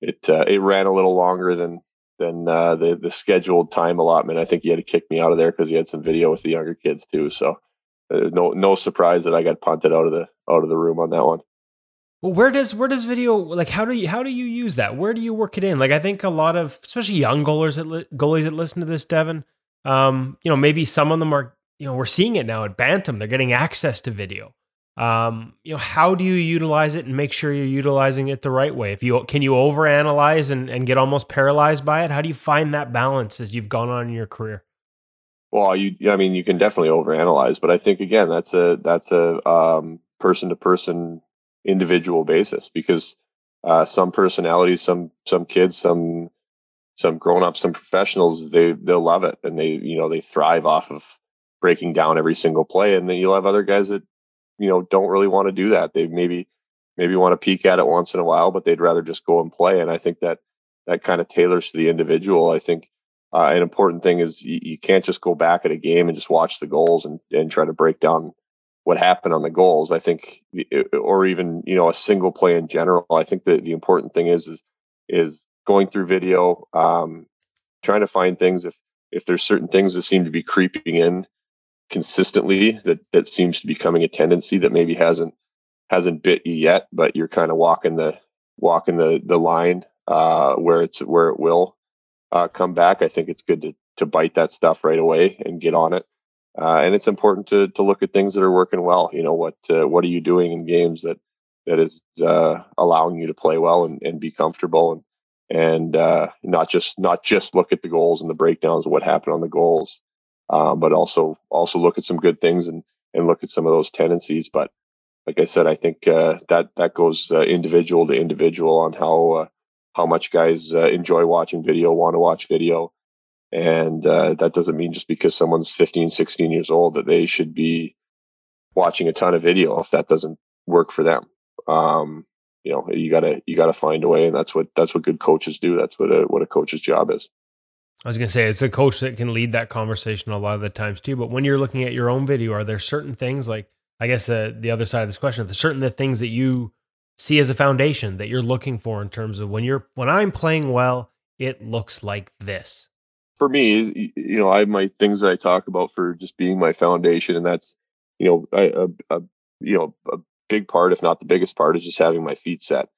it uh, it ran a little longer than than uh, the the scheduled time allotment. I think he had to kick me out of there because he had some video with the younger kids too. So no no surprise that I got punted out of the out of the room on that one. Well, where does where does video like how do you how do you use that? Where do you work it in? Like I think a lot of especially young goalers that li- goalies that listen to this, Devan. Um, you know, maybe some of them are you know we're seeing it now at Bantam. They're getting access to video. Um, you know, how do you utilize it and make sure you're utilizing it the right way? If you can you overanalyze and and get almost paralyzed by it? How do you find that balance as you've gone on in your career? Well, you, I mean, you can definitely overanalyze, but I think again, that's a that's a um, person to person, individual basis because uh, some personalities, some some kids, some some grown ups, some professionals, they they'll love it and they you know they thrive off of breaking down every single play, and then you'll have other guys that you know don't really want to do that. They maybe maybe want to peek at it once in a while, but they'd rather just go and play. And I think that that kind of tailors to the individual. I think uh, an important thing is you, you, can't just go back at a game and just watch the goals and, and try to break down what happened on the goals. I think, or even you know a single play in general. I think that the important thing is is is going through video, um, trying to find things if if there's certain things that seem to be creeping in consistently that that seems to be coming a tendency that maybe hasn't hasn't bit you yet, but you're kind of walking the walking the the line uh, where it's where it will uh, come back, I think it's good to to bite that stuff right away and get on it. Uh, and it's important to to look at things that are working well. You know what uh, what are you doing in games that that is uh, allowing you to play well and, and be comfortable and and uh, not just not just look at the goals and the breakdowns of what happened on the goals, um, but also also look at some good things and and look at some of those tendencies. But like I said, I think uh, that that goes uh, individual to individual on how how much guys enjoy watching video, want to watch video. And uh, that doesn't mean just because someone's 15, 16 years old that they should be watching a ton of video if that doesn't work for them. Um, you know, you gotta you gotta find a way, and that's what that's what good coaches do. That's what a what a coach's job is. I was gonna say it's a coach that can lead that conversation a lot of the times too. But when you're looking at your own video, are there certain things like I guess the the other side of this question, the certain the things that you see as a foundation that you're looking for in terms of when you're when I'm playing well, it looks like this? For me, you know, I have my things that I talk about for just being my foundation, and that's you know a, you know a big part, if not the biggest part, is just having my feet set.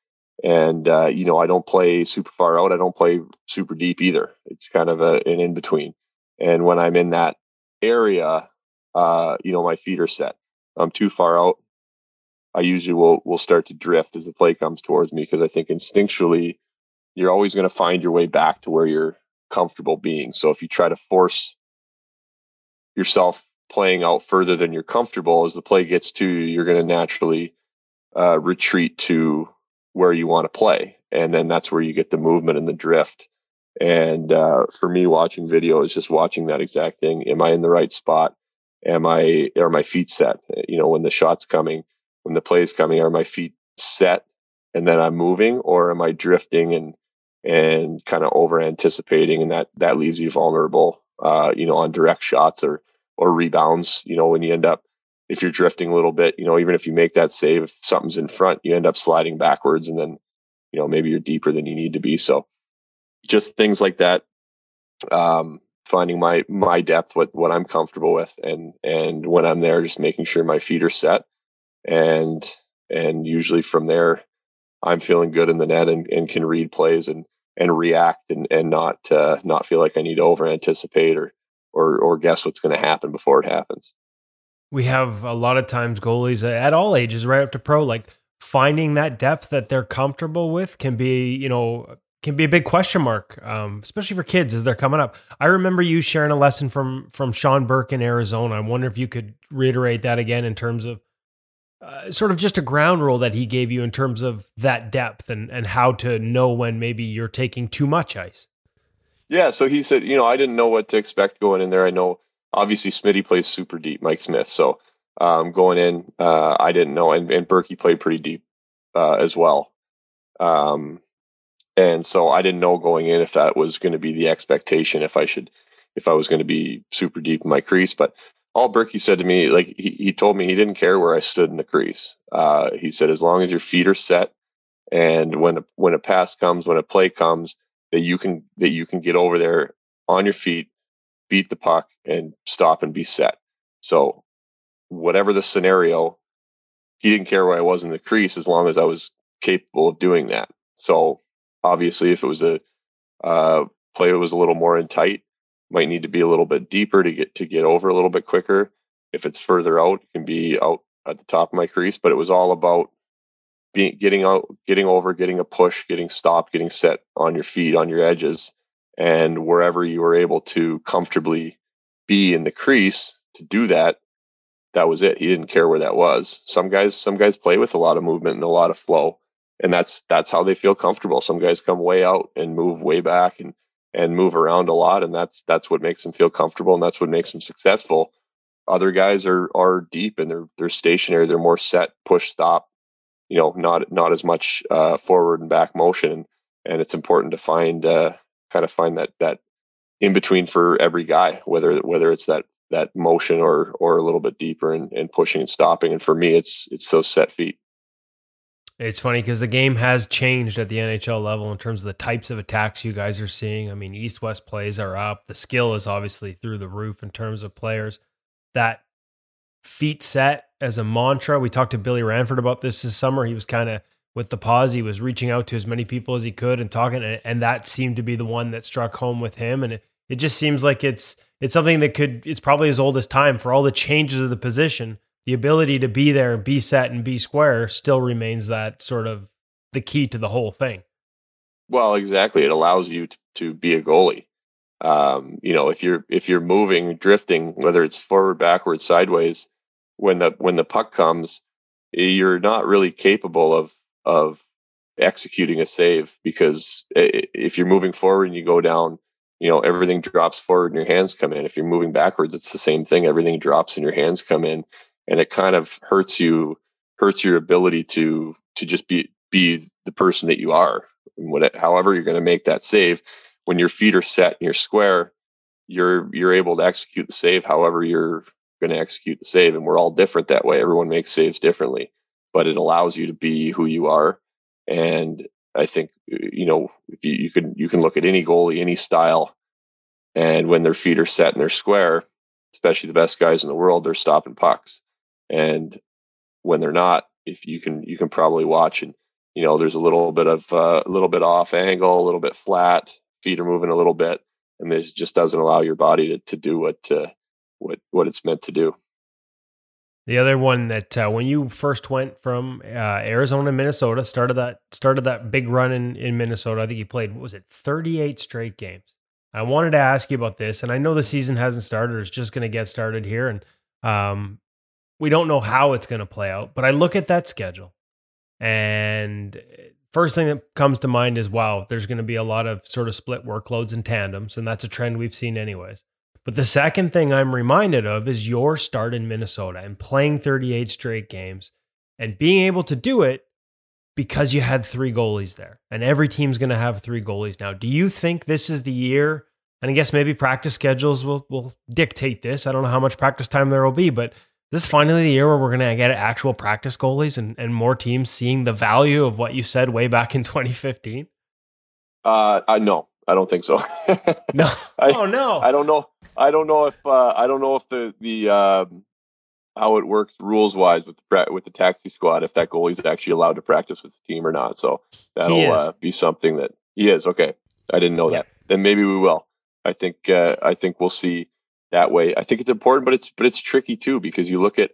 And uh, you know, I don't play super far out. I don't play super deep either. It's kind of a, an in between. And when I'm in that area, uh, you know, my feet are set. I'm too far out. I usually will will start to drift as the play comes towards me because I think instinctually you're always going to find your way back to where you're comfortable being. So if you try to force yourself playing out further than you're comfortable as the play gets to you, you're going to naturally uh, retreat to where you want to play, and then that's where you get the movement and the drift. And uh, for me, watching video is just watching that exact thing. Am I in the right spot? Am I are my feet set? You know, when the shot's coming when the play is coming? Are my feet set and then I'm moving, or am I drifting and and kind of over anticipating, and that that leaves you vulnerable, uh, you know, on direct shots or or rebounds. You know, when you end up if you're drifting a little bit, you know, even if you make that save, if something's in front, you end up sliding backwards, and then you know maybe you're deeper than you need to be. So just things like that. Um, finding my my depth, what what I'm comfortable with, and and when I'm there, just making sure my feet are set and and usually from there i'm feeling good in the net and, and can read plays and and react and and not uh, not feel like i need to over anticipate or or or guess what's going to happen before it happens we have a lot of times goalies at all ages right up to pro like finding that depth that they're comfortable with can be you know can be a big question mark, um, especially for kids as they're coming up. I remember you sharing a lesson from from Sean Burke in Arizona. I wonder if you could reiterate that again in terms of uh, sort of just a ground rule that he gave you in terms of that depth and, and how to know when maybe you're taking too much ice. Yeah, so he said, you know, I didn't know what to expect going in there. I know obviously Smitty plays super deep, Mike Smith. So um, going in, uh, I didn't know, and, and Burkie played pretty deep uh, as well. Um, and so I didn't know going in if that was going to be the expectation, if I should, if I was going to be super deep in my crease. But all Burkie said to me, like he, he told me he didn't care where I stood in the crease. Uh, he said, as long as your feet are set and when a, when a pass comes, when a play comes, that you can that you can get over there on your feet, beat the puck, and stop and be set. So whatever the scenario, he didn't care where I was in the crease as long as I was capable of doing that. So obviously, if it was a uh, play was a little more in tight, might need to be a little bit deeper to get to get over a little bit quicker. If it's further out, it can be out at the top of my crease. But it was all about being getting out, getting over, getting a push, getting stopped, getting set on your feet, on your edges, and wherever you were able to comfortably be in the crease to do that, that was it. He didn't care where that was. Some guys, some guys play with a lot of movement and a lot of flow, and that's that's how they feel comfortable. Some guys come way out and move way back and and move around a lot, and that's that's what makes them feel comfortable, and that's what makes them successful. Other guys are are deep and they're they're stationary. They're more set, push, stop. You know, not not as much uh, forward and back motion, and it's important to find uh, kind of find that that in between for every guy, whether whether it's that that motion or or a little bit deeper and, and pushing and stopping. And for me, it's it's those set feet. It's funny because the game has changed at the NHL level in terms of the types of attacks you guys are seeing. I mean, East West plays are up. The skill is obviously through the roof in terms of players. That feet set as a mantra. We talked to Billy Ranford about this this summer. He was kind of with the pause, he was reaching out to as many people as he could and talking, and, and that seemed to be the one that struck home with him. And it, it just seems like it's it's something that could it's probably as old as time for all the changes of the position. The ability to be there, be set, and be square still remains that sort of the key to the whole thing. Well, exactly. It allows you to, to be a goalie. Um, you know, if you're if you're moving, drifting, whether it's forward, backward, sideways, when the when the puck comes, eh, you're not really capable of of executing a save because eh, eh, if you're moving forward and you go down you know everything drops forward and your hands come in if you're moving backwards it's the same thing everything drops and your hands come in and it kind of hurts you hurts your ability to to just be be the person that you are. However you're going to make that save when your feet are set and you're square you're you're able to execute the save however you're going to execute the save and we're all different that way. Everyone makes saves differently but it allows you to be who you are. And I think you know you, you can you can look at any goalie, any style, and when their feet are set and they're square, especially the best guys in the world, they're stopping pucks. And when they're not, if you can you can probably watch and you know there's a little bit of uh, a little bit off angle, a little bit flat, feet are moving a little bit, and this just doesn't allow your body to to do what uh, what what it's meant to do. The other one that uh, when you first went from uh, Arizona, to Minnesota, started that started that big run in, in Minnesota. I think you played what was it 38 straight games. I wanted to ask you about this, and I know the season hasn't started; it's just going to get started here, and um, we don't know how it's going to play out. But I look at that schedule, and eh, first thing that comes to mind is wow, there's going to be a lot of sort of split workloads and tandems, and that's a trend we've seen anyways. But the second thing I'm reminded of is your start in Minnesota and playing 38 straight games and being able to do it because you had three goalies there. And every team's going to have three goalies now. Do you think this is the year? And I guess maybe practice schedules will, will dictate this. I don't know how much practice time there will be, but this is finally the year where we're going to get actual practice goalies and, and more teams seeing the value of what you said way back in 2015. Uh, I know. I don't think so. no. I, oh no. I don't know. I don't know if uh, I don't know if the the um, how it works rules wise with the with the taxi squad if that goalie's actually allowed to practice with the team or not. So that'll uh, be something that he is. Okay, I didn't know that. Then maybe we will. I think uh, I think we'll see that way. I think it's important, but it's but it's tricky too because you look at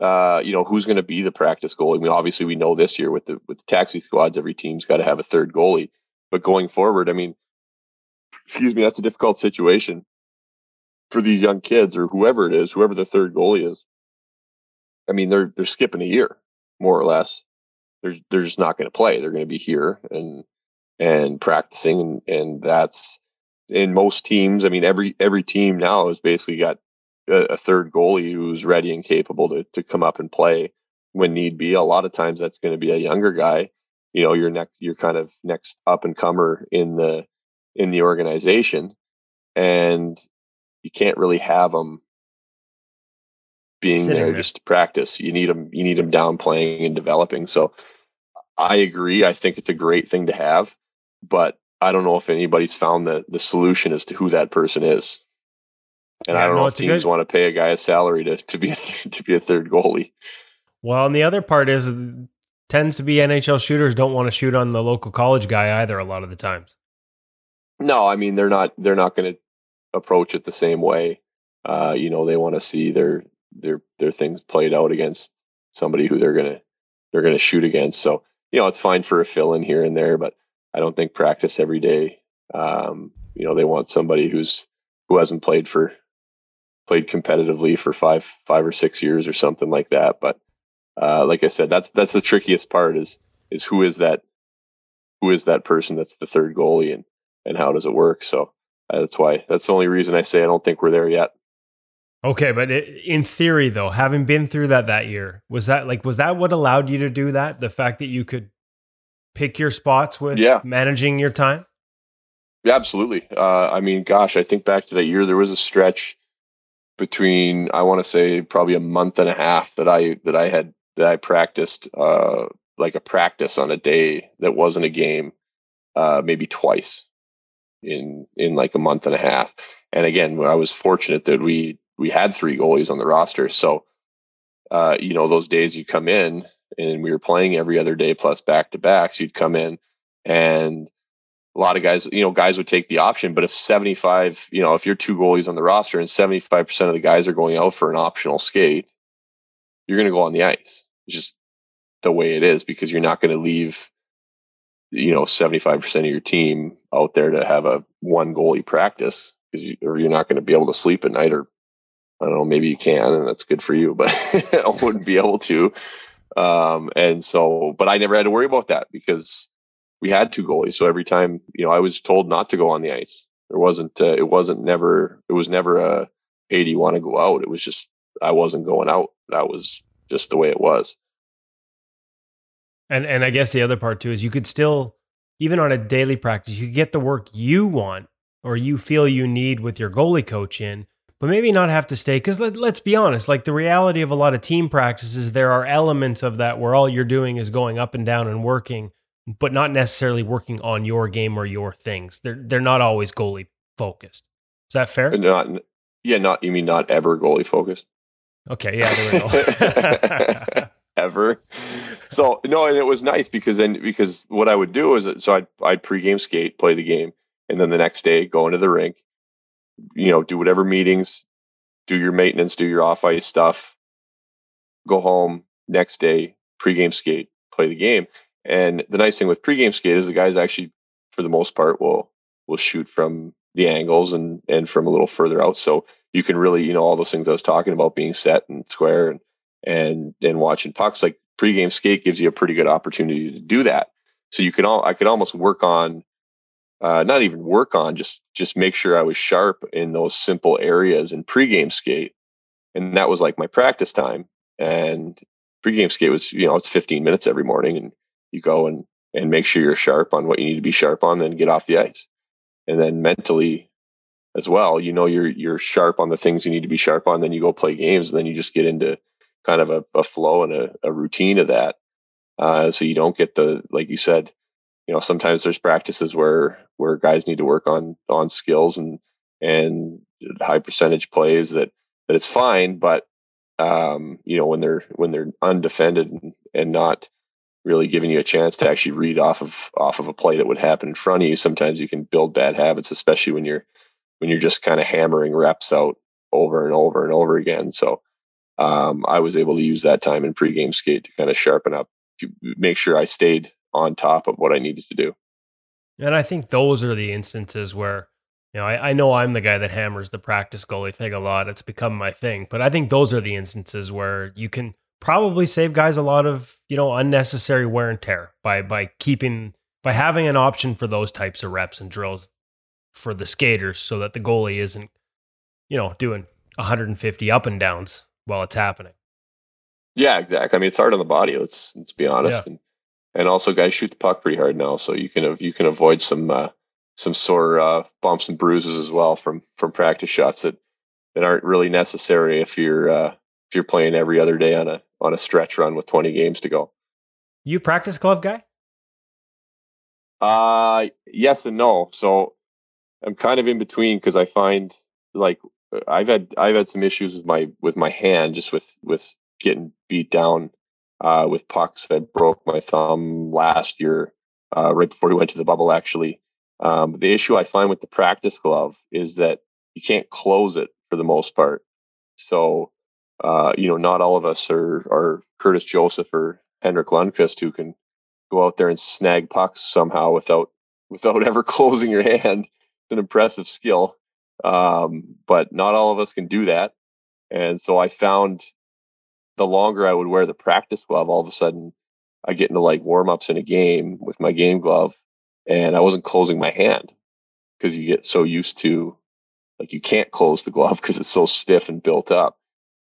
uh, you know who's going to be the practice goalie. I mean, obviously we know this year with the with the taxi squads, every team's got to have a third goalie. But going forward, I mean, excuse me, that's a difficult situation for these young kids or whoever it is, whoever the third goalie is. I mean, they're they're skipping a year, more or less. They're they're just not going to play. They're going to be here and and practicing, and and that's in most teams. I mean, every every team now has basically got a, a third goalie who's ready and capable to to come up and play when need be. A lot of times, that's going to be a younger guy. You know, your next, your kind of next up and comer in the in the organization, and you can't really have them being there, there just to practice. You need them. You need them down playing and developing. So I agree. I think it's a great thing to have, but I don't know if anybody's found the the solution as to who that person is. And yeah, I don't no, know if teams good... want to pay a guy a salary to to be a th- to be a third goalie. Well, and the other part is tends to be NHL shooters don't want to shoot on the local college guy either. A lot of the times. No, I mean they're not they're not going to approach it the same way. Uh, you know, they want to see their their their things played out against somebody who they're gonna they're gonna shoot against. So you know, it's fine for a fill in here and there, but I don't think practice every day. Um, you know, they want somebody who's who hasn't played for played competitively for five five or six years or something like that. But uh, like I said, that's that's the trickiest part is is who is that who is that person that's the third goalie and and how does it work? So uh, that's why that's the only reason I say I don't think we're there yet. Okay, but it, in theory, though, having been through that that year, was that like was that what allowed you to do that? The fact that you could pick your spots with Yeah. managing your time. Yeah, absolutely. Uh, I mean, gosh, I think back to that year. There was a stretch between I want to say probably a month and a half that I that I had that I practiced uh, like a practice on a day that wasn't a game, uh, maybe twice in in like a month and a half. And again, I was fortunate that we we had three goalies on the roster, so uh, you know those days you come in and we were playing every other day plus back to backs. So you'd come in and a lot of guys, you know, guys would take the option. But if 75, you know, if you're two goalies on the roster and 75% of the guys are going out for an optional skate, you're going to go on the ice. It's just the way it is because you're not going to leave, you know, 75% of your team out there to have a one goalie practice because you, or you're not going to be able to sleep at night or I don't know, maybe you can and that's good for you, but I wouldn't be able to. Um, and so, but I never had to worry about that because we had two goalies. So every time, you know, I was told not to go on the ice. There wasn't, uh, it wasn't never, it was never a, hey, do you want to go out? It was just, I wasn't going out. That was just the way it was. And and I guess the other part too is you could still, even on a daily practice, you get the work you want or you feel you need with your goalie coach in, but maybe not have to stay. Because let, let's be honest, like the reality of a lot of team practices, there are elements of that where all you're doing is going up and down and working, but not necessarily working on your game or your things. They're they're not always goalie focused. Is that fair? Not, yeah, not, you mean not ever goalie focused? Okay, yeah, there we go. ever. So no, and it was nice because then because what I would do is so I'd I'd pregame skate, play the game, and then the next day go into the rink, you know, do whatever meetings, do your maintenance, do your off ice stuff, go home next day, pregame skate, play the game. And the nice thing with pregame skate is the guys actually, for the most part, will will shoot from the angles and and from a little further out. So you can really, you know, all those things I was talking about being set and square and and and watching pucks like pregame skate gives you a pretty good opportunity to do that so you can all i could almost work on uh, not even work on just just make sure i was sharp in those simple areas in pregame skate. And that was like my practice time. And pregame skate was you know it's 15 minutes every morning and you go and and make sure you're sharp on what you need to be sharp on then get off the ice. And then mentally as well you know you're you're sharp on the things you need to be sharp on then you go play games and then you just get into kind of a, a flow and a, a routine of that. Uh, so you don't get the like you said, you know, sometimes there's practices where where guys need to work on on skills and and high percentage plays that that it's fine, but um, you know when they're when they're undefended and, and not really giving you a chance to actually read off of off of a play that would happen in front of you, sometimes you can build bad habits, especially when you're when you're just kind of hammering reps out over and over and over again. So um, I was able to use that time in pregame skate to kind of sharpen up, make sure I stayed on top of what I needed to do. And I think those are the instances where, you know, I, I know I'm the guy that hammers the practice goalie thing a lot. It's become my thing. But I think those are the instances where you can probably save guys a lot of, you know, unnecessary wear and tear by by keeping by having an option for those types of reps and drills for the skaters so that the goalie isn't, you know, doing 150 up and downs while it's happening. Yeah, exactly. I mean, it's hard on the body. Let's let's be honest. Yeah. And and also, guys shoot the puck pretty hard now, so you can you can avoid some uh, some sore uh, bumps and bruises as well from from practice shots that that aren't really necessary if you're uh, if you're playing every other day on a on a stretch run with 20 games to go. You practice glove guy? Uh yes and no. So I'm kind of in between because I find like I've had I've had some issues with my with my hand just with with getting beat down uh, with pucks. I broke my thumb last year uh, right before we went to the bubble. Actually, um, the issue I find with the practice glove is that you can't close it for the most part. So uh, you know, not all of us are are Curtis Joseph or Henrik Lundqvist who can go out there and snag pucks somehow without without ever closing your hand. It's an impressive skill um, but not all of us can do that. And so I found the longer I would wear the practice glove, all of a sudden I get into like warm ups in a game with my game glove and I wasn't closing my hand because you get so used to like you can't close the glove because it's so stiff and built up.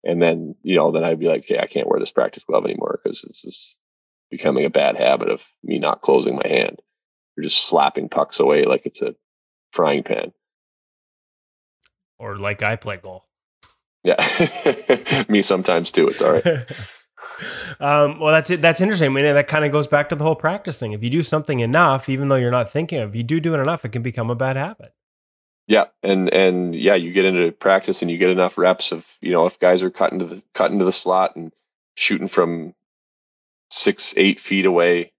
And then, you know, then I'd be like, okay, I can't wear this practice glove anymore because this is becoming a bad habit of me not closing my hand. You're just slapping pucks away like it's a frying pan. Or like I play goal. Yeah. me sometimes too. It's all right. um, well, that's it. That's interesting. I mean, that kind of goes back to the whole practice thing. If you do something enough, even though you're not thinking of, you do do it enough, it can become a bad habit. Yeah, and and yeah, you get into practice and you get enough reps of you know if guys are cutting to the cutting to the slot and shooting from six eight feet away,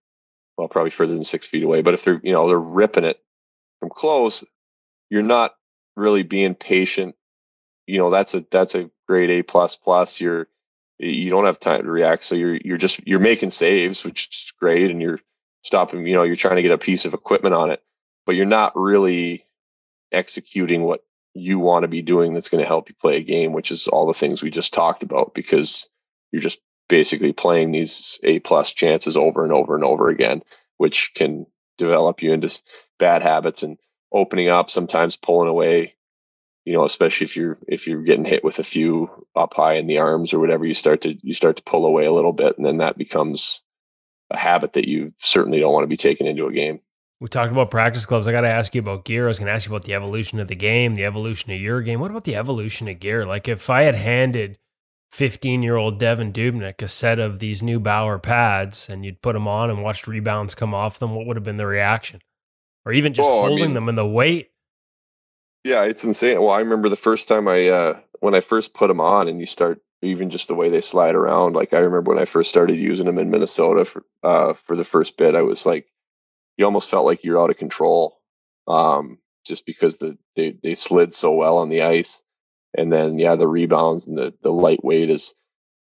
well probably further than six feet away, but if they're you know they're ripping it from close, you're not really being patient. You know that's a that's a grade A plus plus. You're you don't have time to react, so you're you're just you're making saves, which is great, and you're stopping. You know you're trying to get a piece of equipment on it, but you're not really executing what you want to be doing that's going to help you play a game, which is all the things we just talked about, because you're just basically playing these A plus chances over and over and over again, which can develop you into bad habits and opening up, sometimes pulling away. You know, especially if you're if you're getting hit with a few up high in the arms or whatever, you start to you start to pull away a little bit, and then that becomes a habit that you certainly don't want to be taken into a game. We talked about practice gloves. I got to ask you about gear. I was going to ask you about the evolution of the game, the evolution of your game. What about the evolution of gear? Like if I had handed 15 year old Devan Dubnyk a set of these new Bauer pads and you'd put them on and watched rebounds come off them, what would have been the reaction? Or even just well, holding I mean, them in the weight? Yeah, it's insane. Well, I remember the first time I, uh, when I first put them on and you start even just the way they slide around. Like I remember when I first started using them in Minnesota for, uh, for the first bit, I was like, you almost felt like you're out of control um, just because the they, they slid so well on the ice. And then yeah, the rebounds and the the lightweight is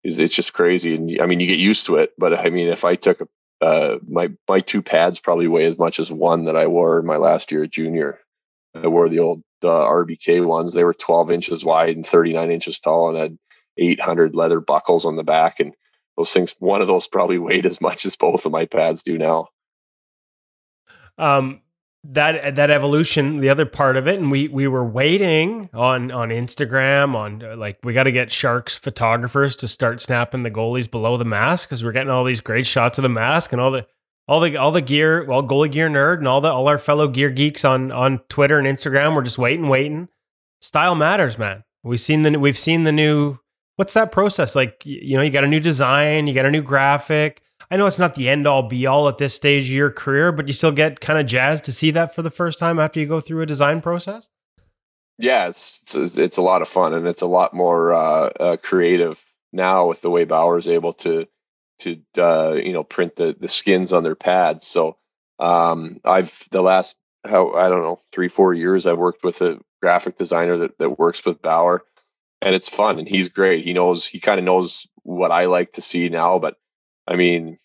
is it's just crazy. And I mean, you get used to it. But I mean, if I took a uh, my my two pads probably weigh as much as one that I wore my last year at junior. I wore the old uh, RBK ones. They were 12 inches wide and 39 inches tall, and had 800 leather buckles on the back. And those things, one of those probably weighed as much as both of my pads do now um, that that evolution, the other part of it, and we we were waiting on on Instagram on uh, like we got to get Sharks photographers to start snapping the goalies below the mask because we're getting all these great shots of the mask and all the all the all the gear, well, goalie gear nerd and all the all our fellow gear geeks on on Twitter and Instagram. We're just waiting, waiting. Style matters, man. We've seen the we've seen the new. What's that process like? You know, you got a new design, you got a new graphic I know it's not the end all be all at this stage of your career, but you still get kind of jazzed to see that for the first time after you go through a design process. Yeah, it's it's, it's a lot of fun and it's a lot more uh, uh, creative now with the way Bauer's able to to uh, you know print the the skins on their pads. So um, I've the last how I don't know three four years I've worked with a graphic designer that that works with Bauer, and it's fun and he's great. He knows he kind of knows what I like to see now, but I mean,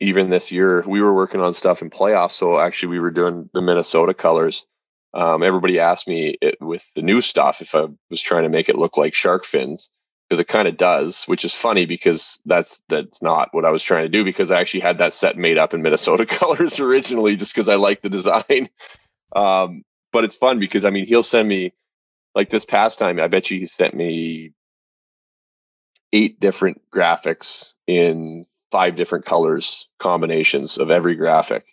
even this year we were working on stuff in playoffs. So actually, we were doing the Minnesota colors. Um, everybody asked me it, with the new stuff if I was trying to make it look like shark fins because it kind of does, which is funny because that's that's not what I was trying to do because I actually had that set made up in Minnesota colors originally just because I like the design. Um, but it's fun because I mean he'll send me like this past time I bet you he sent me eight different graphics in five different colors combinations of every graphic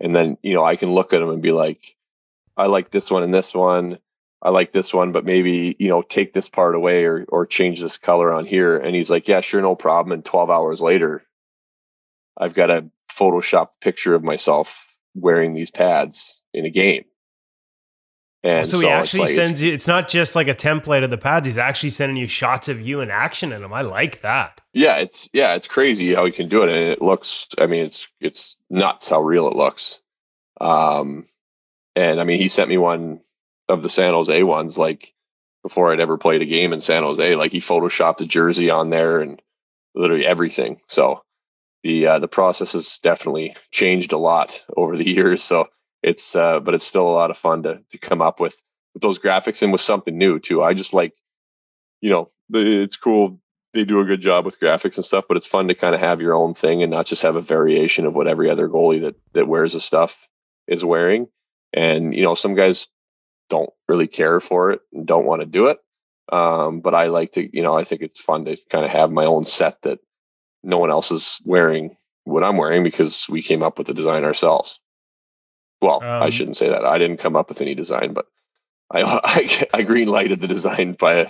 and then you know i can look at them and be like i like this one and this one i like this one but maybe you know take this part away or or change this color on here and he's like yeah sure no problem and 12 hours later i've got a photoshop picture of myself wearing these pads in a game and so, so he actually like, sends you. It's not just like a template of the pads. He's actually sending you shots of you in action in them. I like that. Yeah, it's yeah, it's crazy how he can do it, and it looks. I mean, it's it's nuts how real it looks. Um, and I mean, he sent me one of the San Jose ones like before I'd ever played a game in San Jose. Like he photoshopped the jersey on there and literally everything. So the uh, the process has definitely changed a lot over the years. So it's uh, but it's still a lot of fun to to come up with with those graphics and with something new too. I just like you know, the, it's cool. They do a good job with graphics and stuff, but it's fun to kind of have your own thing and not just have a variation of what every other goalie that that wears the stuff is wearing. And you know, some guys don't really care for it and don't want to do it. Um, but I like to, you know, I think it's fun to kind of have my own set that no one else is wearing what I'm wearing because we came up with the design ourselves. Well, um, I shouldn't say that. I didn't come up with any design, but I I, I green lighted the design by a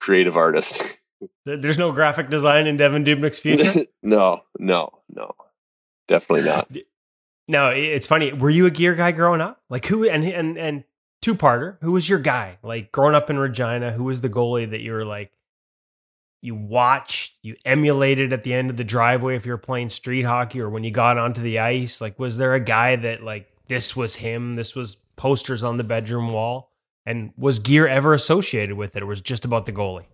creative artist. There's no graphic design in Devan Dubnyk's future. no, no, no, definitely not. No, it's funny. Were you a gear guy growing up? Like who? And and and two parter. Who was your guy? Like growing up in Regina, who was the goalie that you were like? You watched, you emulated at the end of the driveway if you were playing street hockey or when you got onto the ice. Like, was there a guy that like this was him? This was posters on the bedroom wall. And was gear ever associated with it, or was just about the goalie?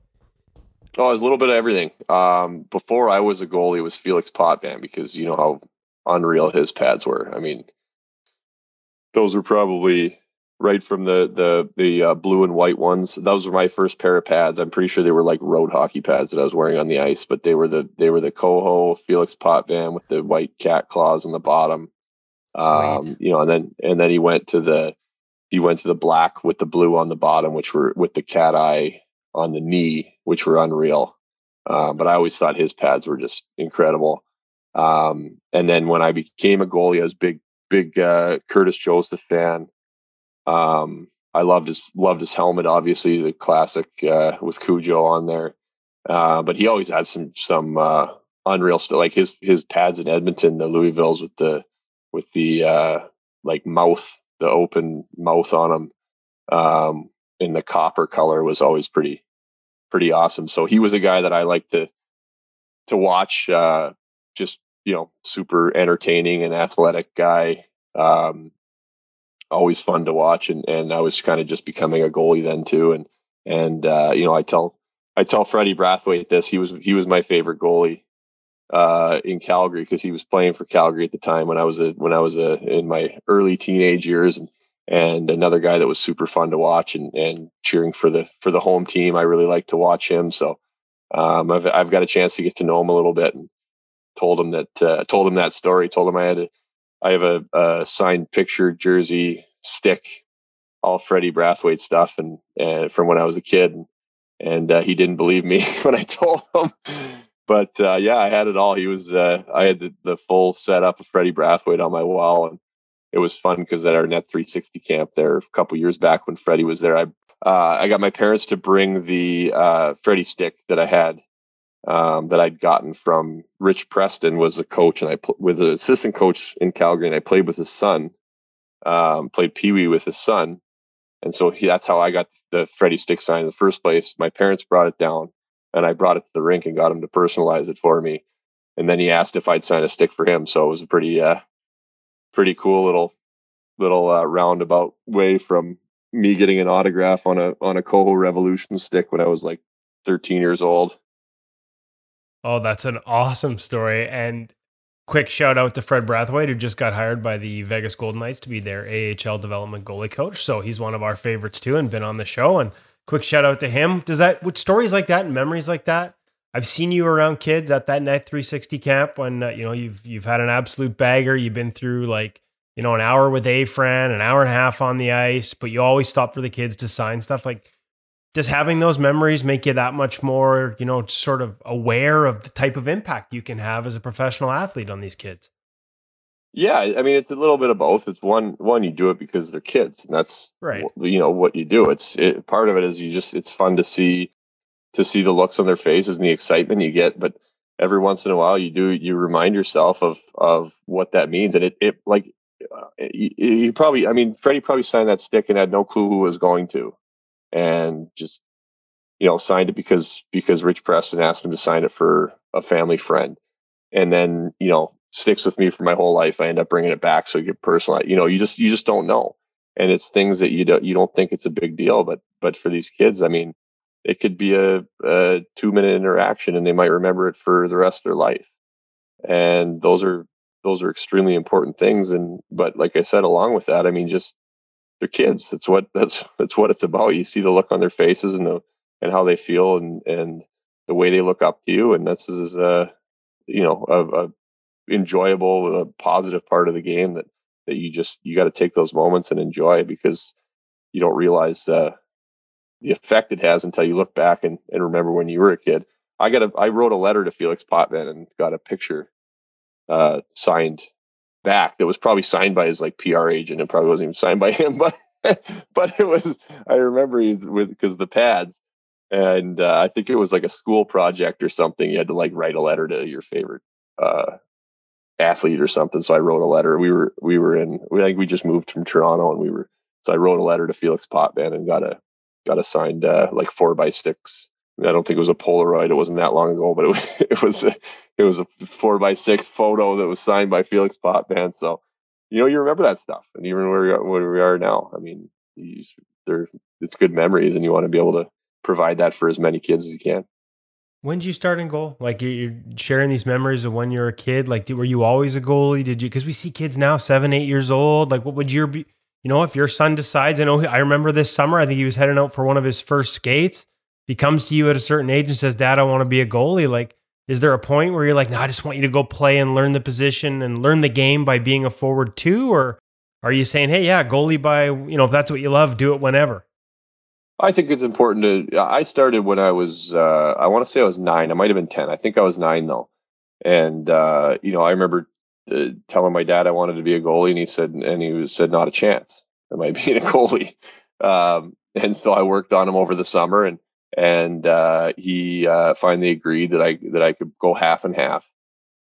Oh, it was a little bit of everything. Um, before I was a goalie, it was Felix Potvin because you know how unreal his pads were. I mean, those were probably right from the the the uh, blue and white ones. Those were my first pair of pads. I'm pretty sure they were like road hockey pads that I was wearing on the ice, but they were the they were the Koho Felix Potvin with the white cat claws on the bottom. Um, you know, and then and then he went to the he went to the black with the blue on the bottom, which were with the cat eye on the knee, which were unreal. Uh, but I always thought his pads were just incredible. Um, and then when I became a goalie, I was big, big uh, Curtis Joseph fan. Um, I loved his loved his helmet, obviously the classic uh, with Cujo on there. Uh, but he always had some some uh, unreal stuff, like his his pads in Edmonton, the Louisvilles with the with the uh, like mouth the open mouth on him um, in the copper color was always pretty pretty awesome. So he was a guy that I liked to to watch. Uh, just you know, super entertaining and athletic guy. Um, always fun to watch, and and I was kind of just becoming a goalie then too. And and uh, you know, I tell I tell Freddie Brathwaite this. He was he was my favorite goalie uh, in Calgary because he was playing for Calgary at the time when I was a when I was a in my early teenage years and and another guy that was super fun to watch and and cheering for the for the home team. I really like to watch him. So um, I've I've got a chance to get to know him a little bit and told him that uh, told him that story. Told him I had a I have a, a signed picture jersey stick, all Freddie Brathwaite stuff, and from when I was a kid. And, and uh, he didn't believe me when I told him but uh, yeah, I had it all. He was, uh, I had the, the full setup of Freddie Brathwaite on my wall, and it was fun because at our Net 360 camp there a couple years back when Freddie was there, I uh, I got my parents to bring the uh, Freddie stick that I had um, that I'd gotten from Rich Preston was a coach, and I pl- was an assistant coach in Calgary, and I played with his son, um, played Pee Wee with his son, and so he, that's how I got the Freddie stick sign in the first place. My parents brought it down and I brought it to the rink and got him to personalize it for me. And then he asked if I'd sign a stick for him. So it was a pretty, uh, pretty cool little, little uh, roundabout way from me getting an autograph on a on a Koho Revolution stick when I was like 13 years old. Oh, that's an awesome story. And quick shout out to Fred Brathwaite, who just got hired by the Vegas Golden Knights to be their AHL development goalie coach. So he's one of our favorites too and been on the show. And quick shout out to him. Does that with stories like that and memories like that? I've seen you around kids at that Net 360 camp when uh, you know you've you've had an absolute bagger. You've been through like you know an hour with A Fran, an hour and a half on the ice, but you always stop for the kids to sign stuff. Like, does having those memories make you that much more you know sort of aware of the type of impact you can have as a professional athlete on these kids? Yeah, I mean it's a little bit of both. It's one one you do it because they're kids, and that's right. You know what you do. It's it, part of it is you just it's fun to see to see the looks on their faces and the excitement you get. But every once in a while, you do you remind yourself of of what that means, and it it like uh, you, you probably I mean Freddie probably signed that stick and had no clue who was going to, and just you know signed it because because Rich Preston asked him to sign it for a family friend, and then you know sticks with me for my whole life. I end up bringing it back so you get personal. You know, you just you just don't know, and it's things that you don't you don't think it's a big deal, but but for these kids, I mean, it could be a, a two minute interaction, and they might remember it for the rest of their life. And those are those are extremely important things. And but like I said, along with that, I mean, just kids. That's what that's that's what it's about. You see the look on their faces and the and how they feel and and the way they look up to you and this is a you know a, a enjoyable a positive part of the game that that you just you got to take those moments and enjoy because you don't realize uh, the effect it has until you look back and, and remember when you were a kid. I got a I wrote a letter to Felix Potvin and got a picture uh, signed back that was probably signed by his like PR agent and probably wasn't even signed by him, but but it was I remember he's with because the pads and uh, I think it was like a school project or something. You had to like write a letter to your favorite uh, athlete or something. So I wrote a letter. We were we were in I think we just moved from Toronto and we were so I wrote a letter to Felix Potvin and got a got a signed uh, like four by six. I don't think it was a Polaroid. It wasn't that long ago, but it was it was a, it was a four by six photo that was signed by Felix Potvin. So you know you remember that stuff, and even where we are, where we are now. I mean, they're it's good memories, and you want to be able to provide that for as many kids as you can. When did you start in goal? Like you're sharing these memories of when you were a kid. Like, were you always a goalie? Did you? Because we see kids now, seven, eight years old. Like, what would your be? You know, if your son decides, I know I remember this summer. I think he was heading out for one of his first skates. He comes to you at a certain age and says, "Dad, I want to be a goalie." Like, is there a point where you're like, "No, I just want you to go play and learn the position and learn the game by being a forward too," or are you saying, "Hey, yeah, goalie by you know if that's what you love, do it whenever." I think it's important to. I started when I was, uh, I want to say I was nine. I might have been 10. I think I was nine though. And, uh, you know, I remember uh, telling my dad I wanted to be a goalie and he said, and he was, said, not a chance. Am I being a goalie? Um, and so I worked on him over the summer and, and, uh, he, uh, finally agreed that I, that I could go half and half.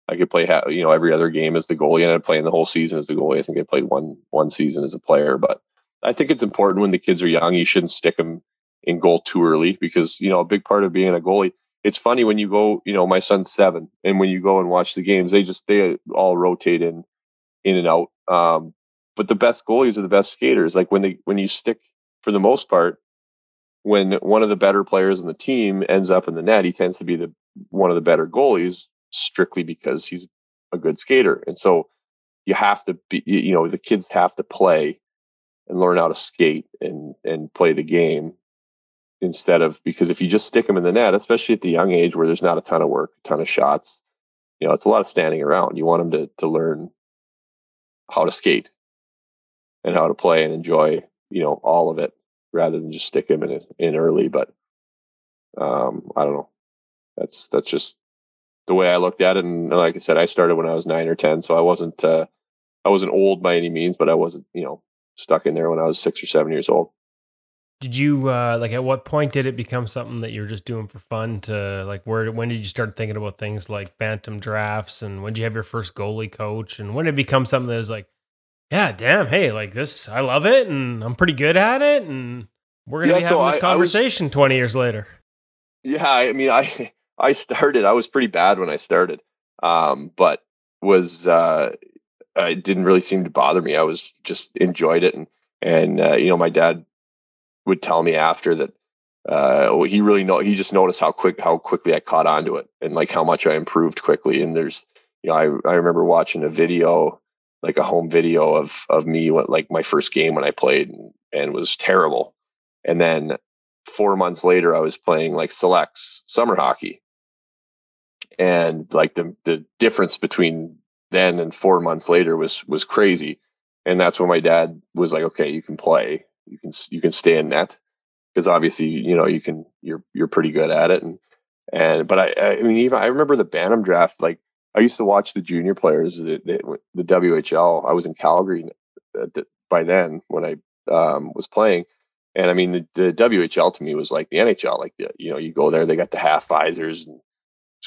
I could play, half, you know, every other game as the goalie and I'd play in the whole season as the goalie. I think I played one, one season as a player, but I think it's important when the kids are young, you shouldn't stick them in goal too early because you know a big part of being a goalie. It's funny when you go, you know, my son's seven, and when you go and watch the games, they just they all rotate in, in and out. Um, but the best goalies are the best skaters. Like when they when you stick for the most part, when one of the better players in the team ends up in the net, he tends to be the one of the better goalies strictly because he's a good skater. And so you have to be, you know, the kids have to play and learn how to skate and and play the game instead of because if you just stick them in the net, especially at the young age where there's not a ton of work, a ton of shots, you know, it's a lot of standing around. You want them to to learn how to skate and how to play and enjoy, you know, all of it rather than just stick him in in early. But um, I don't know. That's that's just the way I looked at it. And like I said, I started when I was nine or ten, so I wasn't uh, I wasn't old by any means, but I wasn't you know stuck in there when I was six or seven years old. Did you uh, like at what point did it become something that you were just doing for fun? To like where when did you start thinking about things like bantam drafts and when did you have your first goalie coach and when did it become something that was like, yeah, damn, hey, like this, I love it and I'm pretty good at it and we're gonna yeah, be having so this I, conversation I was, twenty years later. Yeah, I mean, I I started. I was pretty bad when I started, um, but was uh, it didn't really seem to bother me. I was just enjoyed it and and uh, you know my dad would tell me after that uh, he really know he just noticed how quick how quickly I caught on to it and like how much I improved quickly. And there's you know I I remember watching a video like a home video of of me what like my first game when I played and, and was terrible. And then four months later I was playing like selects summer hockey. And like the the difference between then and four months later was was crazy. And that's when my dad was like, okay, you can play you can you can stay in net because obviously you know you can you're you're pretty good at it and and but I I mean even I remember the Bantam draft like I used to watch the junior players the the, the WHL I was in Calgary by then when I um, was playing and I mean the, the WHL to me was like the NHL like you know you go there they got the half visors and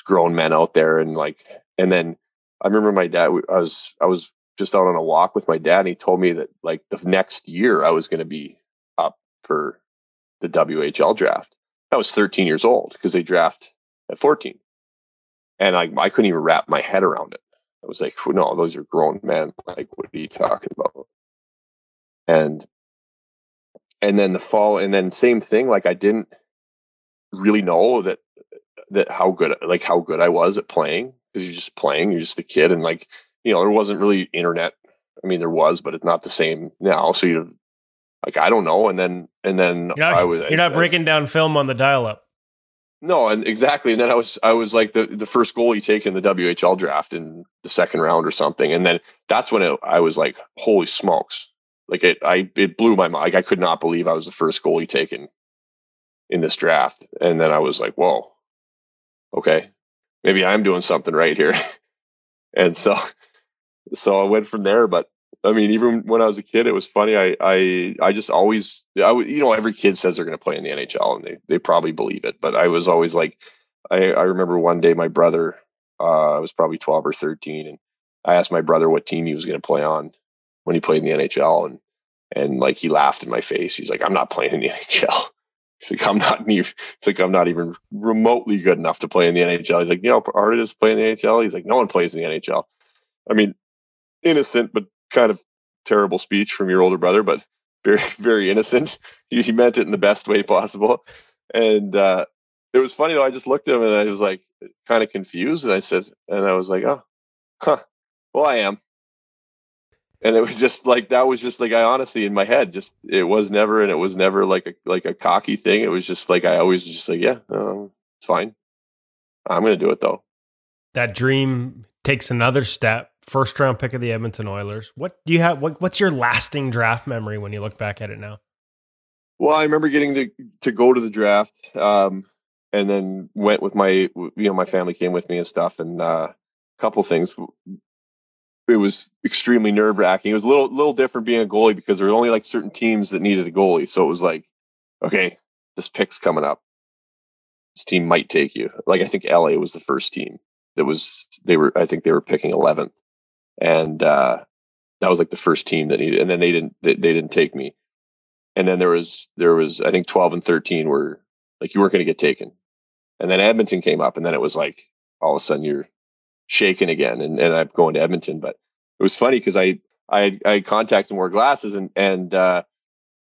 grown men out there and like and then I remember my dad I was I was just out on a walk with my dad and he told me that like the next year I was going to be up for the WHL draft. I was 13 years old because they draft at 14. And I, I couldn't even wrap my head around it. I was like, no, those are grown men. Like, what are you talking about? And and then the fall, and then same thing. Like, I didn't really know that that how good like how good I was at playing because you're just playing. You're just a kid, and like you know, there wasn't really internet. I mean, there was, but it's not the same now. So you like, I don't know. And then, and then you're not, I was, you're not breaking down film on the dial up. No, and exactly. And then I was I was like the the first goalie taken the WHL draft in the second round or something. And then that's when it, I was like, holy smokes! Like it, I it blew my mind. Like I could not believe I was the first goalie taken in this draft. And then I was like, whoa, okay, maybe I'm doing something right here. and so so I went from there. But I mean, even when I was a kid, it was funny. I I I just always I would you know every kid says they're going to play in the NHL and they they probably believe it. But I was always like, I I remember one day my brother, uh, I was probably twelve or thirteen, and I asked my brother what team he was going to play on when he played in the NHL, and and like he laughed in my face. He's like, I'm not playing in the NHL. He's like, I'm not even. It's like I'm not even remotely good enough to play in the NHL. He's like, you know, artists play in the NHL. He's like, no one plays in the NHL. I mean, innocent but kind of terrible speech from your older brother, but very very innocent. He, he meant it in the best way possible, and uh, it was funny though. I just looked at him and I was like kind of confused, and I said, and I was like, oh, huh, well, I am. And it was just like that was just like I honestly in my head just it was never and it was never like a like a cocky thing. It was just like I always just like yeah, um, it's fine. I'm gonna do it though. That dream takes another step. First round pick of the Edmonton Oilers. What do you have? What, what's your lasting draft memory when you look back at it now? Well, I remember getting to to go to the draft, um, and then went with my you know my family came with me and stuff, and uh, a couple things. It was extremely nerve wracking. It was a little little different being a goalie because there were only like certain teams that needed a goalie, so it was like, okay, this pick's coming up. This team might take you. Like I think LA was the first team that was they were I think they were picking 11th, and uh, that was like the first team that needed. And then they didn't they, they didn't take me. And then there was there was I think 12 and 13 were like you weren't going to get taken. And then Edmonton came up, and then it was like all of a sudden you're shaking again, and, and I'm going to Edmonton. But it was funny because I I I contacts and wore glasses, and and uh,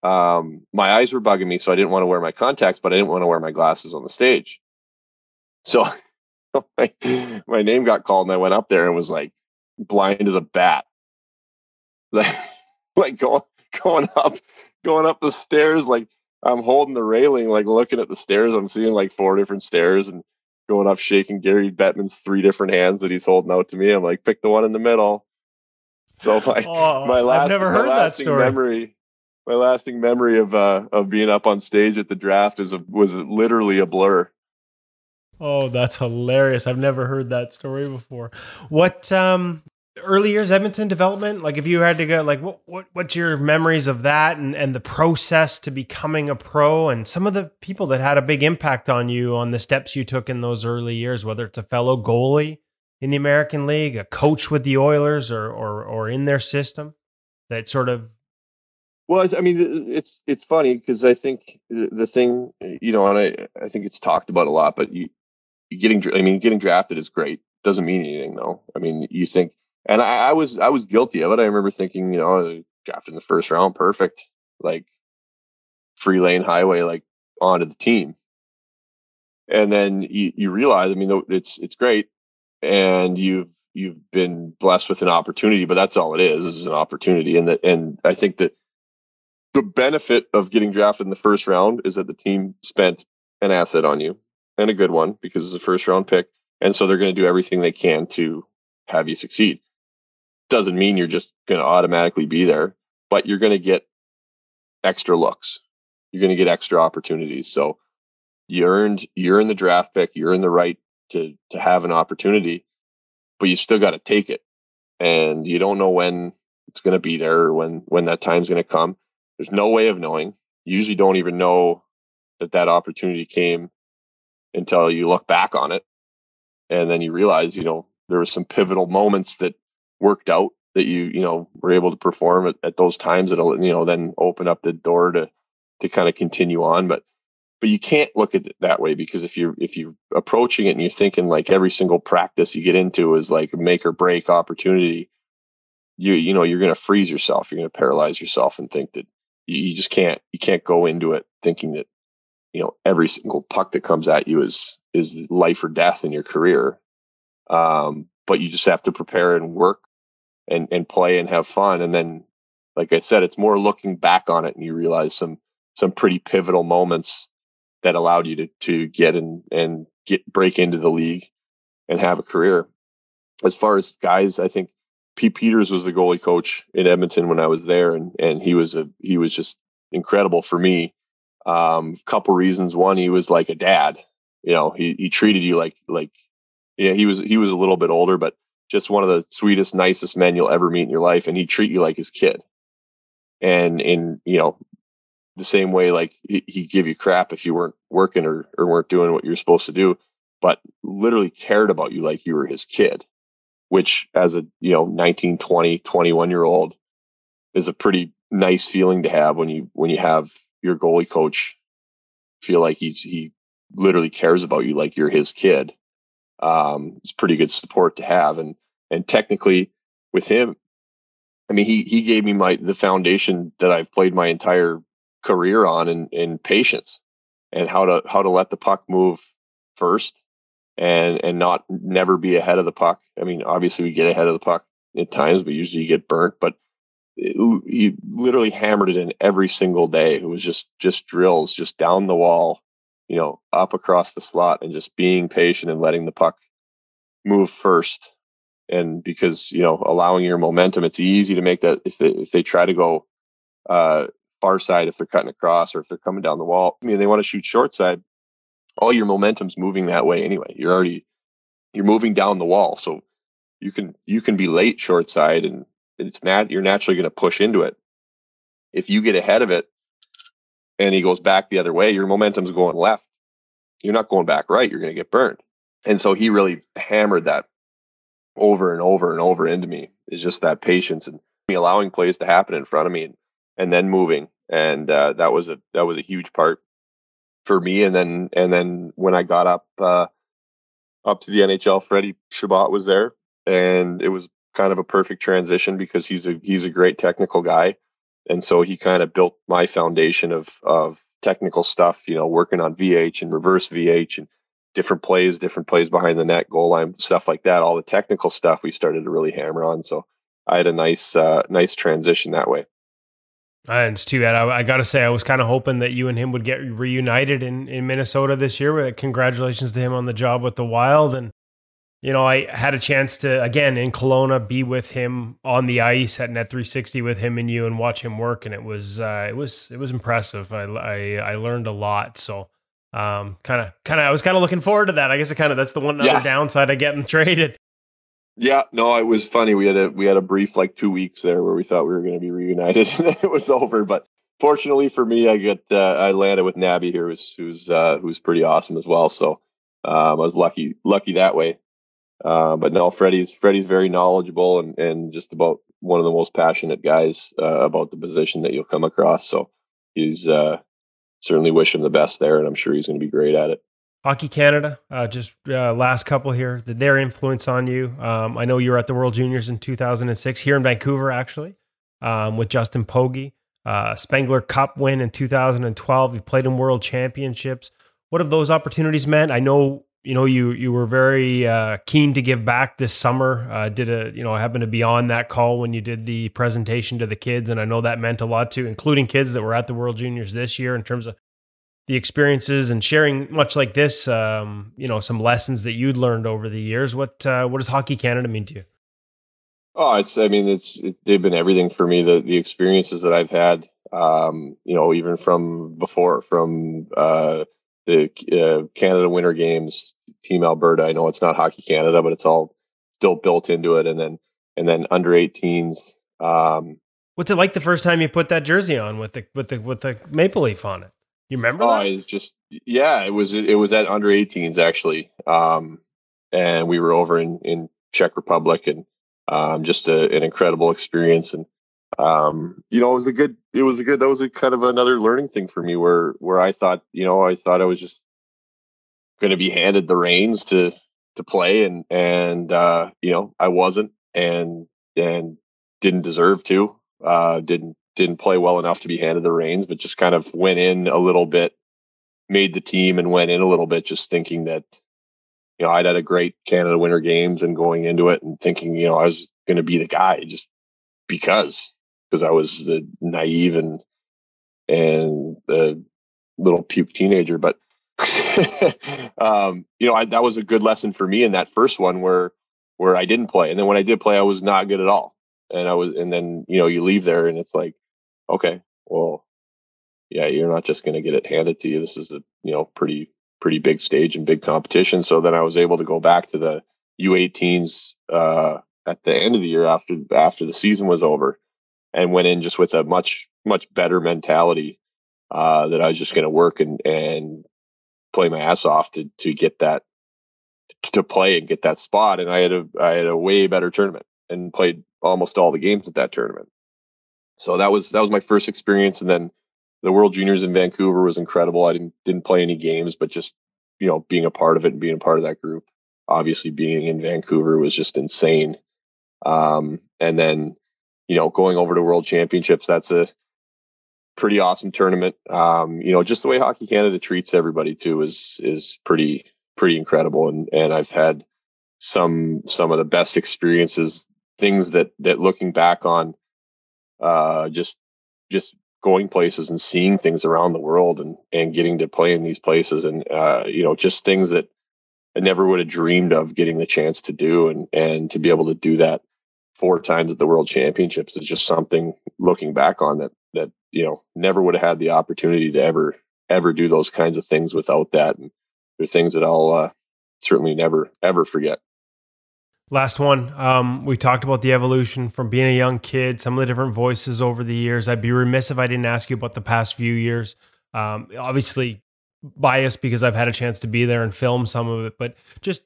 um, my eyes were bugging me, so I didn't want to wear my contacts, but I didn't want to wear my glasses on the stage. So my, my name got called and I went up there and was like blind as a bat. Like, like going going up going up the stairs like I'm holding the railing, like looking at the stairs. I'm seeing like four different stairs and going up shaking Gary Bettman's three different hands that he's holding out to me. I'm like, pick the one in the middle. So my Oh, my last I've never heard that lasting story. memory my lasting memory of uh of being up on stage at the draft is a, was literally a blur. Oh, that's hilarious. I've never heard that story before. What um early years Edmonton development? Like if you had to go like what, what what's your memories of that and and the process to becoming a pro and some of the people that had a big impact on you on the steps you took in those early years, whether it's a fellow goalie in the American League, a coach with the Oilers or or or in their system that sort of Well, I mean, it's it's funny because I think the thing, you know, and I I think it's talked about a lot, but you getting, I mean, getting drafted is great. Doesn't mean anything though. I mean, you think, and I, I was I was guilty of it. I remember thinking, you know, oh, drafted in the first round, perfect, like free lane highway, like onto the team. And then you, you realize, I mean, it's it's great, and you've you've been blessed with an opportunity, but that's all it is, is an opportunity. And that, and I think that the benefit of getting drafted in the first round is that the team spent an asset on you and a good one because it's a first round pick. And so they're going to do everything they can to have you succeed. Doesn't mean you're just going to automatically be there, but you're going to get extra looks. You're going to get extra opportunities. So you earned, you earned the draft pick. You earned the right to, to have an opportunity, but you still got to take it. And you don't know when it's going to be there or when, when that time's going to come. There's no way of knowing. You usually don't even know that that opportunity came until you look back on it. And then you realize, you know, there were some pivotal moments that worked out that you, you know, were able to perform at, at those times that'll, you know, then open up the door to, to kind of continue on. But, but you can't look at it that way because if you're, if you're approaching it and you're thinking like every single practice you get into is like a make or break opportunity, you, you know, you're going to freeze yourself. You're going to paralyze yourself and think that you, you just can't, you can't go into it thinking that you know every single puck that comes at you is is life or death in your career um, but you just have to prepare and work and and play and have fun and then like i said it's more looking back on it and you realize some some pretty pivotal moments that allowed you to to get in and get break into the league and have a career. As far as guys, I think Pete Peters was the goalie coach in Edmonton when I was there, and and he was a he was just incredible for me. Um, couple reasons. One, he was like a dad. You know, he he treated you like like yeah, he was he was a little bit older, but just one of the sweetest, nicest men you'll ever meet in your life, and he'd treat you like his kid. And in you know the same way, like he, he'd give you crap if you weren't working or or weren't doing what you're supposed to do, but literally cared about you like you were his kid, which as a you know 19, 20, 21 year old is a pretty nice feeling to have when you when you have your goalie coach feel like he's he literally cares about you like you're his kid um, it's pretty good support to have. And and technically, with him, I mean, he he gave me my the foundation that I've played my entire career on in in patience and how to how to let the puck move first and and not never be ahead of the puck. I mean, obviously we get ahead of the puck at times, but usually you get burnt. But he literally hammered it in every single day. It was just just drills, just down the wall, you know, up across the slot and just being patient and letting the puck move first. And because, you know, allowing your momentum, it's easy to make that if they, if they try to go uh, far side, if they're cutting across or if they're coming down the wall, I mean, they want to shoot short side, all your momentum's moving that way anyway. You're already, you're moving down the wall. So you can, you can be late short side and it's nat, you're naturally going to push into it. If you get ahead of it, and he goes back the other way, your momentum's going left. You're not going back right. You're going to get burned. And so he really hammered that over and over and over into me is just that patience and me allowing plays to happen in front of me and, and then moving. And uh, that was a that was a huge part for me. And then and then when I got up uh, up to the NHL, Freddie Chabot was there, and it was kind of a perfect transition because he's a he's a great technical guy and so he kind of built my foundation of of technical stuff you know working on vh and reverse vh and different plays different plays behind the net goal line stuff like that all the technical stuff we started to really hammer on so i had a nice uh, nice transition that way and it's too bad. I, I got to say, I was kind of hoping that you and him would get reunited in, in Minnesota this year. With congratulations to him on the job with the Wild. And you know, I had a chance to again in Kelowna be with him on the ice at Net 360 with him and you and watch him work, and it was uh, it was it was impressive. I I, I learned a lot. So um, kind of kind of I was kind of looking forward to that. I guess it kind of that's the one other yeah. downside of getting traded. Yeah, no, it was funny. We had a we had a brief like two weeks there where we thought we were going to be reunited, and it was over. But fortunately for me, I get uh, I landed with Nabby here, who's who's uh, who's pretty awesome as well. So um, I was lucky lucky that way. Uh, but no, Freddie's Freddie's very knowledgeable and and just about one of the most passionate guys uh, about the position that you'll come across. So he's uh, certainly wish him the best there, and I'm sure he's going to be great at it. Hockey Canada, uh, just uh, last couple here, their influence on you. Um, I know you were at the World Juniors in 2006 here in Vancouver, actually, um, with Justin Pogge. Spengler Cup win in 2012. You played in World Championships. What have those opportunities meant? I know you know you you were very uh, keen to give back this summer. Uh, did a you know happened to be on that call when you did the presentation to the kids, and I know that meant a lot to, including kids that were at the World Juniors this year in terms of the experiences and sharing much like this. Um, you know some lessons that you'd learned over the years. What uh, what does Hockey Canada mean to you? Oh, it's I mean it's it, they've been everything for me. The the experiences that I've had, um, you know, even from before from uh, the uh, Canada Winter Games, Team Alberta. I know it's not Hockey Canada, but it's all still built into it. And then and then under 18s. Um, What's it like the first time you put that jersey on with the with the with the maple leaf on it? You remember? Oh, it's just yeah. It was it was at under 18s actually, um, and we were over in in Czech Republic, and um, just a, an incredible experience. And um, you know, it was a good, it was a good, that was a kind of another learning thing for me where, where I thought, you know, I thought I was just going to be handed the reins to, to play and, and, uh, you know, I wasn't and, and didn't deserve to, uh, didn't, didn't play well enough to be handed the reins, but just kind of went in a little bit, made the team and went in a little bit, just thinking that, you know, I'd had a great Canada Winter Games and going into it and thinking, you know, I was going to be the guy just because because I was the naive and and the little puke teenager. But um, you know, I, that was a good lesson for me in that first one where where I didn't play, and then when I did play, I was not good at all. And I was, and then you know, you leave there, and it's like, okay, well, yeah, you're not just going to get it handed to you. This is a you know pretty pretty big stage and big competition. So then I was able to go back to the U18s uh, at the end of the year after after the season was over, and went in just with a much much better mentality uh, that I was just going to work and and play my ass off to to get that to play and get that spot. And I had a I had a way better tournament and played almost all the games at that tournament. So that was that was my first experience, and then the World Juniors in Vancouver was incredible. I didn't didn't play any games, but just you know being a part of it and being a part of that group. Obviously, being in Vancouver was just insane. Um, and then you know going over to World Championships, that's a pretty awesome tournament. Um, you know, just the way Hockey Canada treats everybody too is is pretty pretty incredible, and and I've had some some of the best experiences, things that that looking back on, uh, just just going places and seeing things around the world and and getting to play in these places and uh, you know just things that I never would have dreamed of getting the chance to do and and to be able to do that four times at the World Championships is just something looking back on that that you know never would have had the opportunity to ever ever do those kinds of things without that and they're things that i'll uh, certainly never ever forget. Last one. Um, we talked about the evolution from being a young kid some of the different voices over the years. I'd be remiss if i didn't ask you about the past few years. Um, obviously biased because i've had a chance to be there and film some of it but just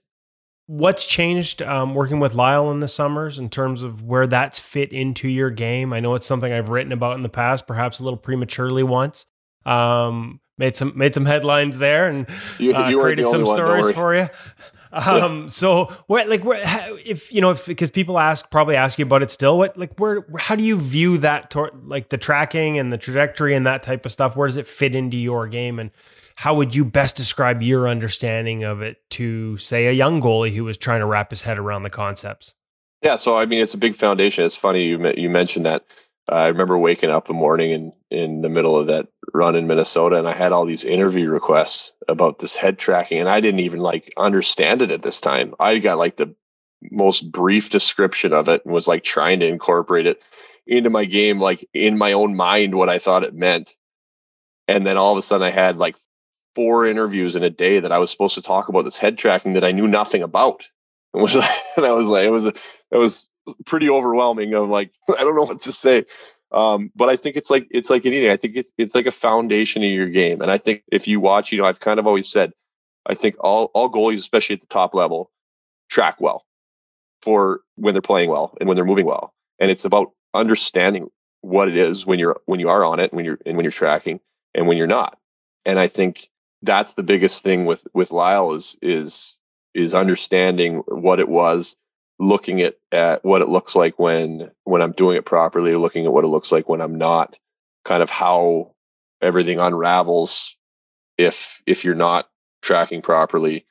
what's changed um, working with Lyle in the summers in terms of where that's fit into your game? I know it's something I've written about in the past, perhaps a little prematurely once. Um, made some made some headlines there and you, uh, you created some stories for you. Um, so what like where, if you know if because people ask probably ask you about it still what like where how do you view that tor- like the tracking and the trajectory and that type of stuff where does it fit into your game and how would you best describe your understanding of it to say a young goalie who was trying to wrap his head around the concepts? Yeah so i mean it's a big foundation. It's funny you you mentioned that. Uh, i remember waking up a morning in in the middle of that run in minnesota and i had all these interview requests about this head tracking and i didn't even like understand it at this time. I got like the most brief description of it and was like trying to incorporate it into my game like in my own mind what i thought it meant. And then all of a sudden i had like four interviews in a day that I was supposed to talk about this head tracking that I knew nothing about. And was like, and I was like, it was it was pretty overwhelming. Of like, I don't know what to say. Um, but I think it's like it's like anything. I think it's it's like a foundation of your game. And I think if you watch, you know, I've kind of always said, I think all all goalies, especially at the top level, track well for when they're playing well and when they're moving well. And it's about understanding what it is when you're when you are on it, when you're and when you're tracking, and when you're not. And I think that's the biggest thing with with Lyle is is is understanding what it was, looking at at what it looks like when when I'm doing it properly, looking at what it looks like when I'm not, kind of how everything unravels if if you're not tracking properly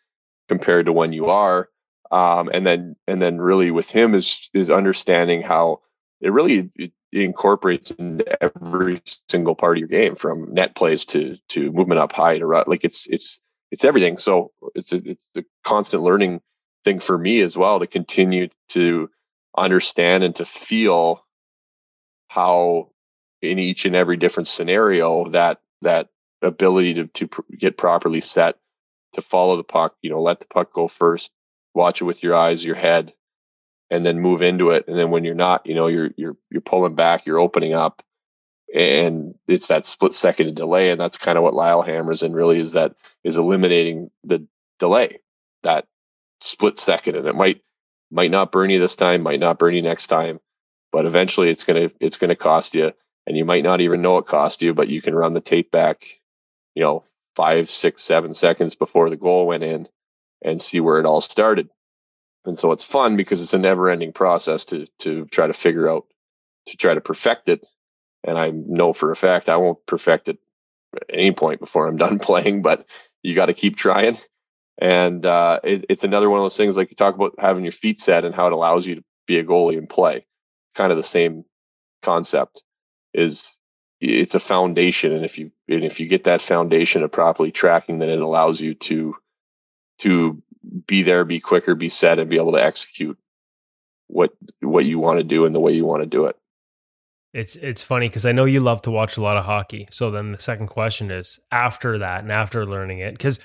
compared to when you are. Um, and then and then really with him is is understanding how it really it, incorporates into every single part of your game from net plays to to movement up high to rut. like it's it's it's everything so it's a, it's a constant learning thing for me as well to continue to understand and to feel how in each and every different scenario that that ability to to pr- get properly set to follow the puck you know let the puck go first watch it with your eyes your head and then move into it. And then when you're not, you know, you're you're you're pulling back, you're opening up, and it's that split second delay. And that's kind of what Lyle hammers in really is that is eliminating the delay, that split second. And it might might not burn you this time, might not burn you next time, but eventually it's gonna it's gonna cost you. And you might not even know it cost you, but you can run the tape back, you know, five, six, seven seconds before the goal went in and see where it all started and so it's fun because it's a never ending process to to try to figure out to try to perfect it. And i know for a fact i won't perfect it at any point before i'm done playing but you got to keep trying. And uh, it, it's another one of those things like you talk about having your feet set and how it allows you to be a goalie and play. Kind of the same concept is it's a foundation, and if you and if you get that foundation of properly tracking, then it allows you to to be there, be quicker, be set, and be able to execute what what you want to do and the way you want to do it. It's it's funny because I know you love to watch a lot of hockey. So then the second question is after that and after learning it, because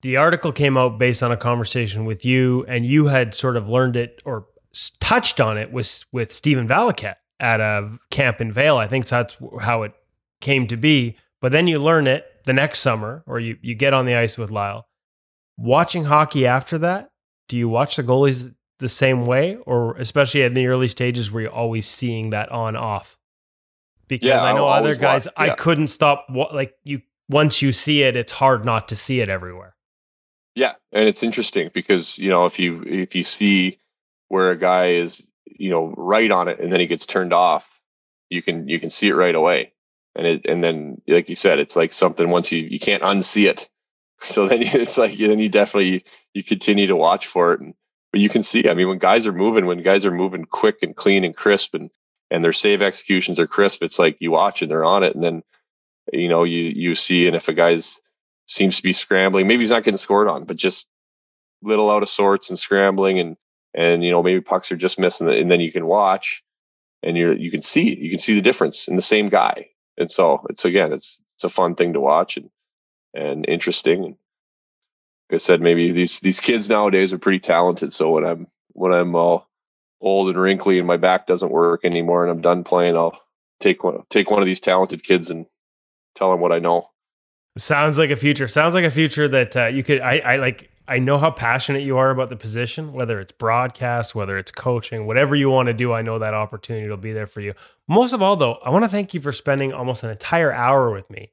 the article came out based on a conversation with you, and you had sort of learned it or touched on it with with Stephen Valiquette at a camp in Vale. I think that's how it came to be. But then you learn it the next summer, or you you get on the ice with Lyle. Watching hockey after that, do you watch the goalies the same way, or especially in the early stages where you're always seeing that on off? Because Yeah, I know I'll other guys, watch, I couldn't stop. Like you, once you see it, it's hard not to see it everywhere. Yeah, and it's interesting because you know if you if you see where a guy is you know right on it and then he gets turned off, you can you can see it right away, and it and then like you said, it's like something once you you can't unsee it, so then it's like then you definitely you continue to watch for it, and but you can see. I mean, when guys are moving, when guys are moving quick and clean and crisp, and and their save executions are crisp, it's like you watch and they're on it, and then you know you you see, and if a guy's seems to be scrambling. Maybe he's not getting scored on, but just little out of sorts and scrambling and and you know maybe pucks are just missing and then you can watch and you're you can see you can see the difference in the same guy. And so it's again it's it's a fun thing to watch and and interesting. Like I said, maybe these these kids nowadays are pretty talented. So when I'm when I'm all old and wrinkly and my back doesn't work anymore and I'm done playing, I'll take one take one of these talented kids and tell them what I know. Sounds like a future. Sounds like a future that uh, you could. I, I like. I know how passionate you are about the position, whether it's broadcast, whether it's coaching, whatever you want to do. I know that opportunity will be there for you. Most of all, though, I want to thank you for spending almost an entire hour with me.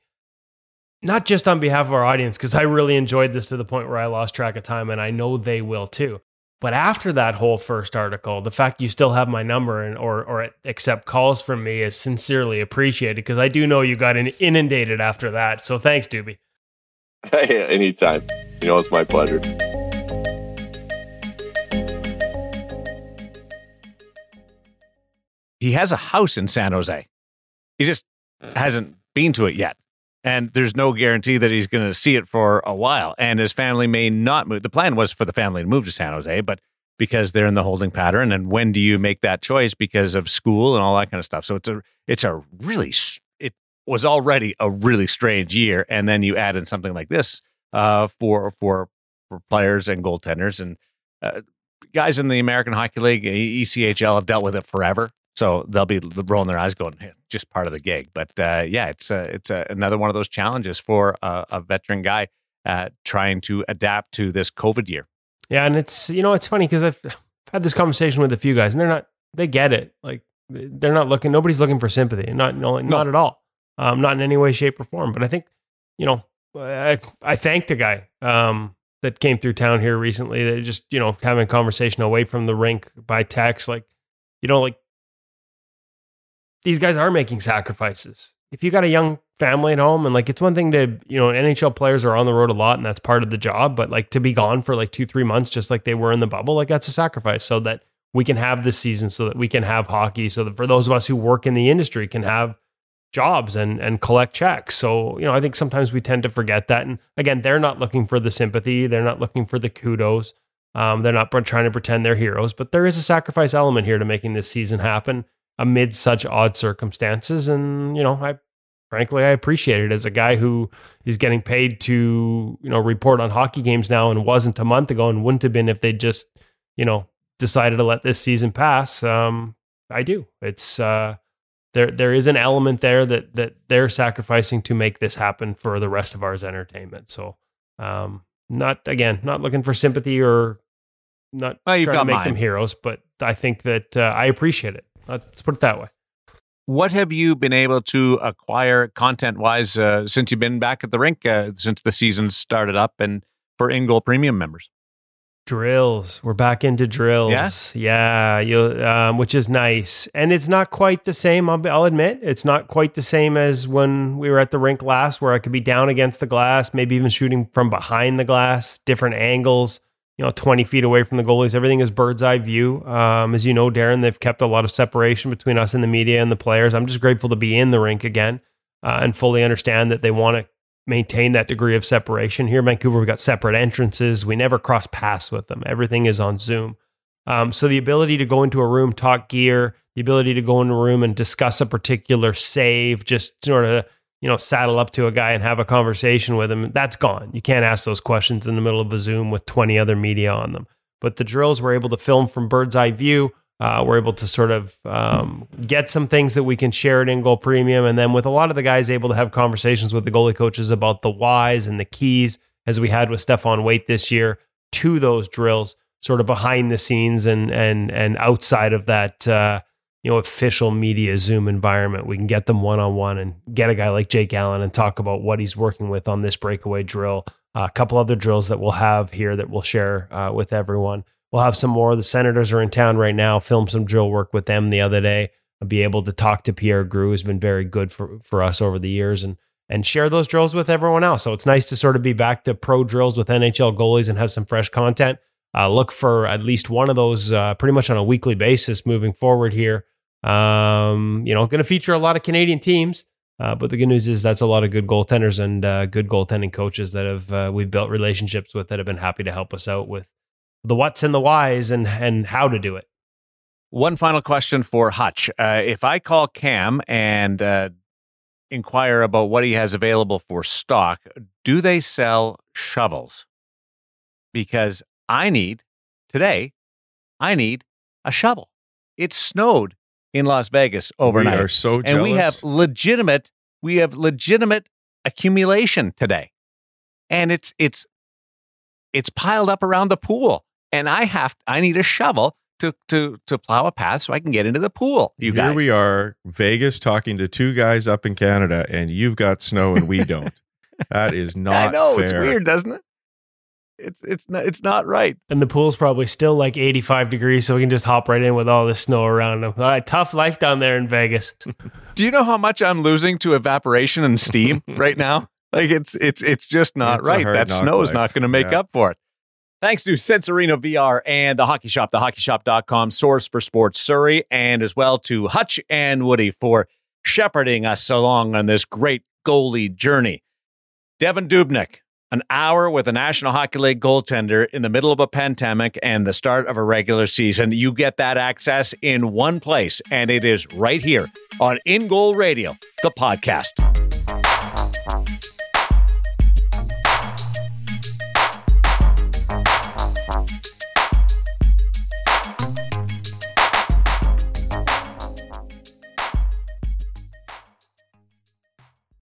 Not just on behalf of our audience, because I really enjoyed this to the point where I lost track of time, and I know they will too. But after that whole first article, the fact you still have my number and or or accept calls from me is sincerely appreciated because I do know you got inundated after that. So thanks, Doobie. Hey, anytime. You know, it's my pleasure. he has a house in San Jose. He just hasn't been to it yet. And there's no guarantee that he's going to see it for a while. And his family may not move. The plan was for the family to move to San Jose, but because they're in the holding pattern, and when do you make that choice because of school and all that kind of stuff? So it's a it's a really it was already a really strange year, and then you add in something like this uh, for for for players and goaltenders and uh, guys in the American Hockey League, ECHL have dealt with it forever. So they'll be rolling their eyes, going, "Hey, "Just part of the gig." But uh, yeah, it's uh, it's uh, another one of those challenges for a, a veteran guy uh, trying to adapt to this COVID year. Yeah, and it's you know it's funny because I've had this conversation with a few guys, and they're not they get it. Like they're not looking. Nobody's looking for sympathy. Not no, not at all. Um, not in any way, shape, or form. But I think you know I I thanked a guy um, that came through town here recently. That just you know having a conversation away from the rink by text, like you know like these guys are making sacrifices. If you got a young family at home and like it's one thing to, you know, NHL players are on the road a lot and that's part of the job, but like to be gone for like 2-3 months just like they were in the bubble, like that's a sacrifice so that we can have this season so that we can have hockey so that for those of us who work in the industry can have jobs and and collect checks. So, you know, I think sometimes we tend to forget that and again, they're not looking for the sympathy, they're not looking for the kudos. Um, they're not trying to pretend they're heroes, but there is a sacrifice element here to making this season happen amid such odd circumstances. And, you know, I frankly, I appreciate it as a guy who is getting paid to, you know, report on hockey games now and wasn't a month ago and wouldn't have been if they just, you know, decided to let this season pass. Um, I do. It's, uh, there, there is an element there that, that they're sacrificing to make this happen for the rest of ours entertainment. So, um, not again, not looking for sympathy or not Well, trying to make mine. them heroes, but I think that uh, I appreciate it. Let's put it that way. What have you been able to acquire content wise uh, since you've been back at the rink uh, since the season started up and for InGoal Premium members? Drills. We're back into drills. Yeah, you um, which is nice, and it's not quite the same. I'll, I'll admit, it's not quite the same as when we were at the rink last, where I could be down against the glass, maybe even shooting from behind the glass, different angles. You know, twenty feet away from the goalies. Everything is bird's eye view. Um, as you know, Darren, they've kept a lot of separation between us and the media and the players. I'm just grateful to be in the rink again. uh, and fully understand that they want to maintain that degree of separation. Here in Vancouver, we've got separate entrances. We never cross paths with them. Everything is on Zoom. Um, so the ability to go into a room, talk gear, the ability to go into a room and discuss a particular save, just sort of you know saddle up to a guy and have a conversation with him, that's gone. You can't ask those questions in the middle of a Zoom with 20 other media on them. But the drills we're able to film from bird's eye view. Uh, we're able to sort of um, get some things that we can share at InGoal Premium, and then with a lot of the guys able to have conversations with the goalie coaches about the whys and the keys, as we had with Stéphane Waite this year, to those drills, sort of behind the scenes and and and outside of that uh, you know official media Zoom environment. We can get them one on one and get a guy like Jake Allen and talk about what he's working with on this breakaway drill. Uh, a couple other drills that we'll have here that we'll share uh, with everyone. We'll have some more. The Senators are in town right now. Filmed some drill work with them the other day. I'll be able to talk to Pierre Groulx, who's been very good for, for us over the years, and and share those drills with everyone else. So it's nice to sort of be back to pro drills with NHL goalies and have some fresh content. Uh, look for at least one of those uh, pretty much on a weekly basis moving forward here. Um, you know, going to feature a lot of Canadian teams. Uh, but the good news is that's a lot of good goaltenders and uh, good goaltending coaches that have uh, we've built relationships with that have been happy to help us out with the what's and the whys and and how to do it. One final question for Hutch: uh, If I call Cam and uh, inquire about what he has available for stock, do they sell shovels? Because I need today, I need a shovel. It snowed in Las Vegas overnight. We are so jealous. and we have legitimate we have legitimate accumulation today and it's it's it's piled up around the pool and i have i need a shovel to to to plow a path so i can get into the pool you Here guys we are, Vegas, talking to two guys up in Canada, and you've got snow and we don't. that is not i know fair. it's weird doesn't it it's it's not it's not right And the pool's probably still like 85 degrees, so we can just hop right in with all this snow around them. All right, tough life down there in Vegas. do you know how much i'm losing to evaporation and steam right now like it's it's it's just not It's right that knock snow is not going to make Yeah. up for it Thanks to Sense Arena VR and the Hockey Shop, thehockeyshop.com source for sports Surrey, and as well to Hutch and Woody for shepherding us along on this great goalie journey. Devan Dubnyk, an hour with a National Hockey League goaltender in the middle of a pandemic and the start of a regular season. You get that access in one place, and it is right here on InGoal Radio, the podcast.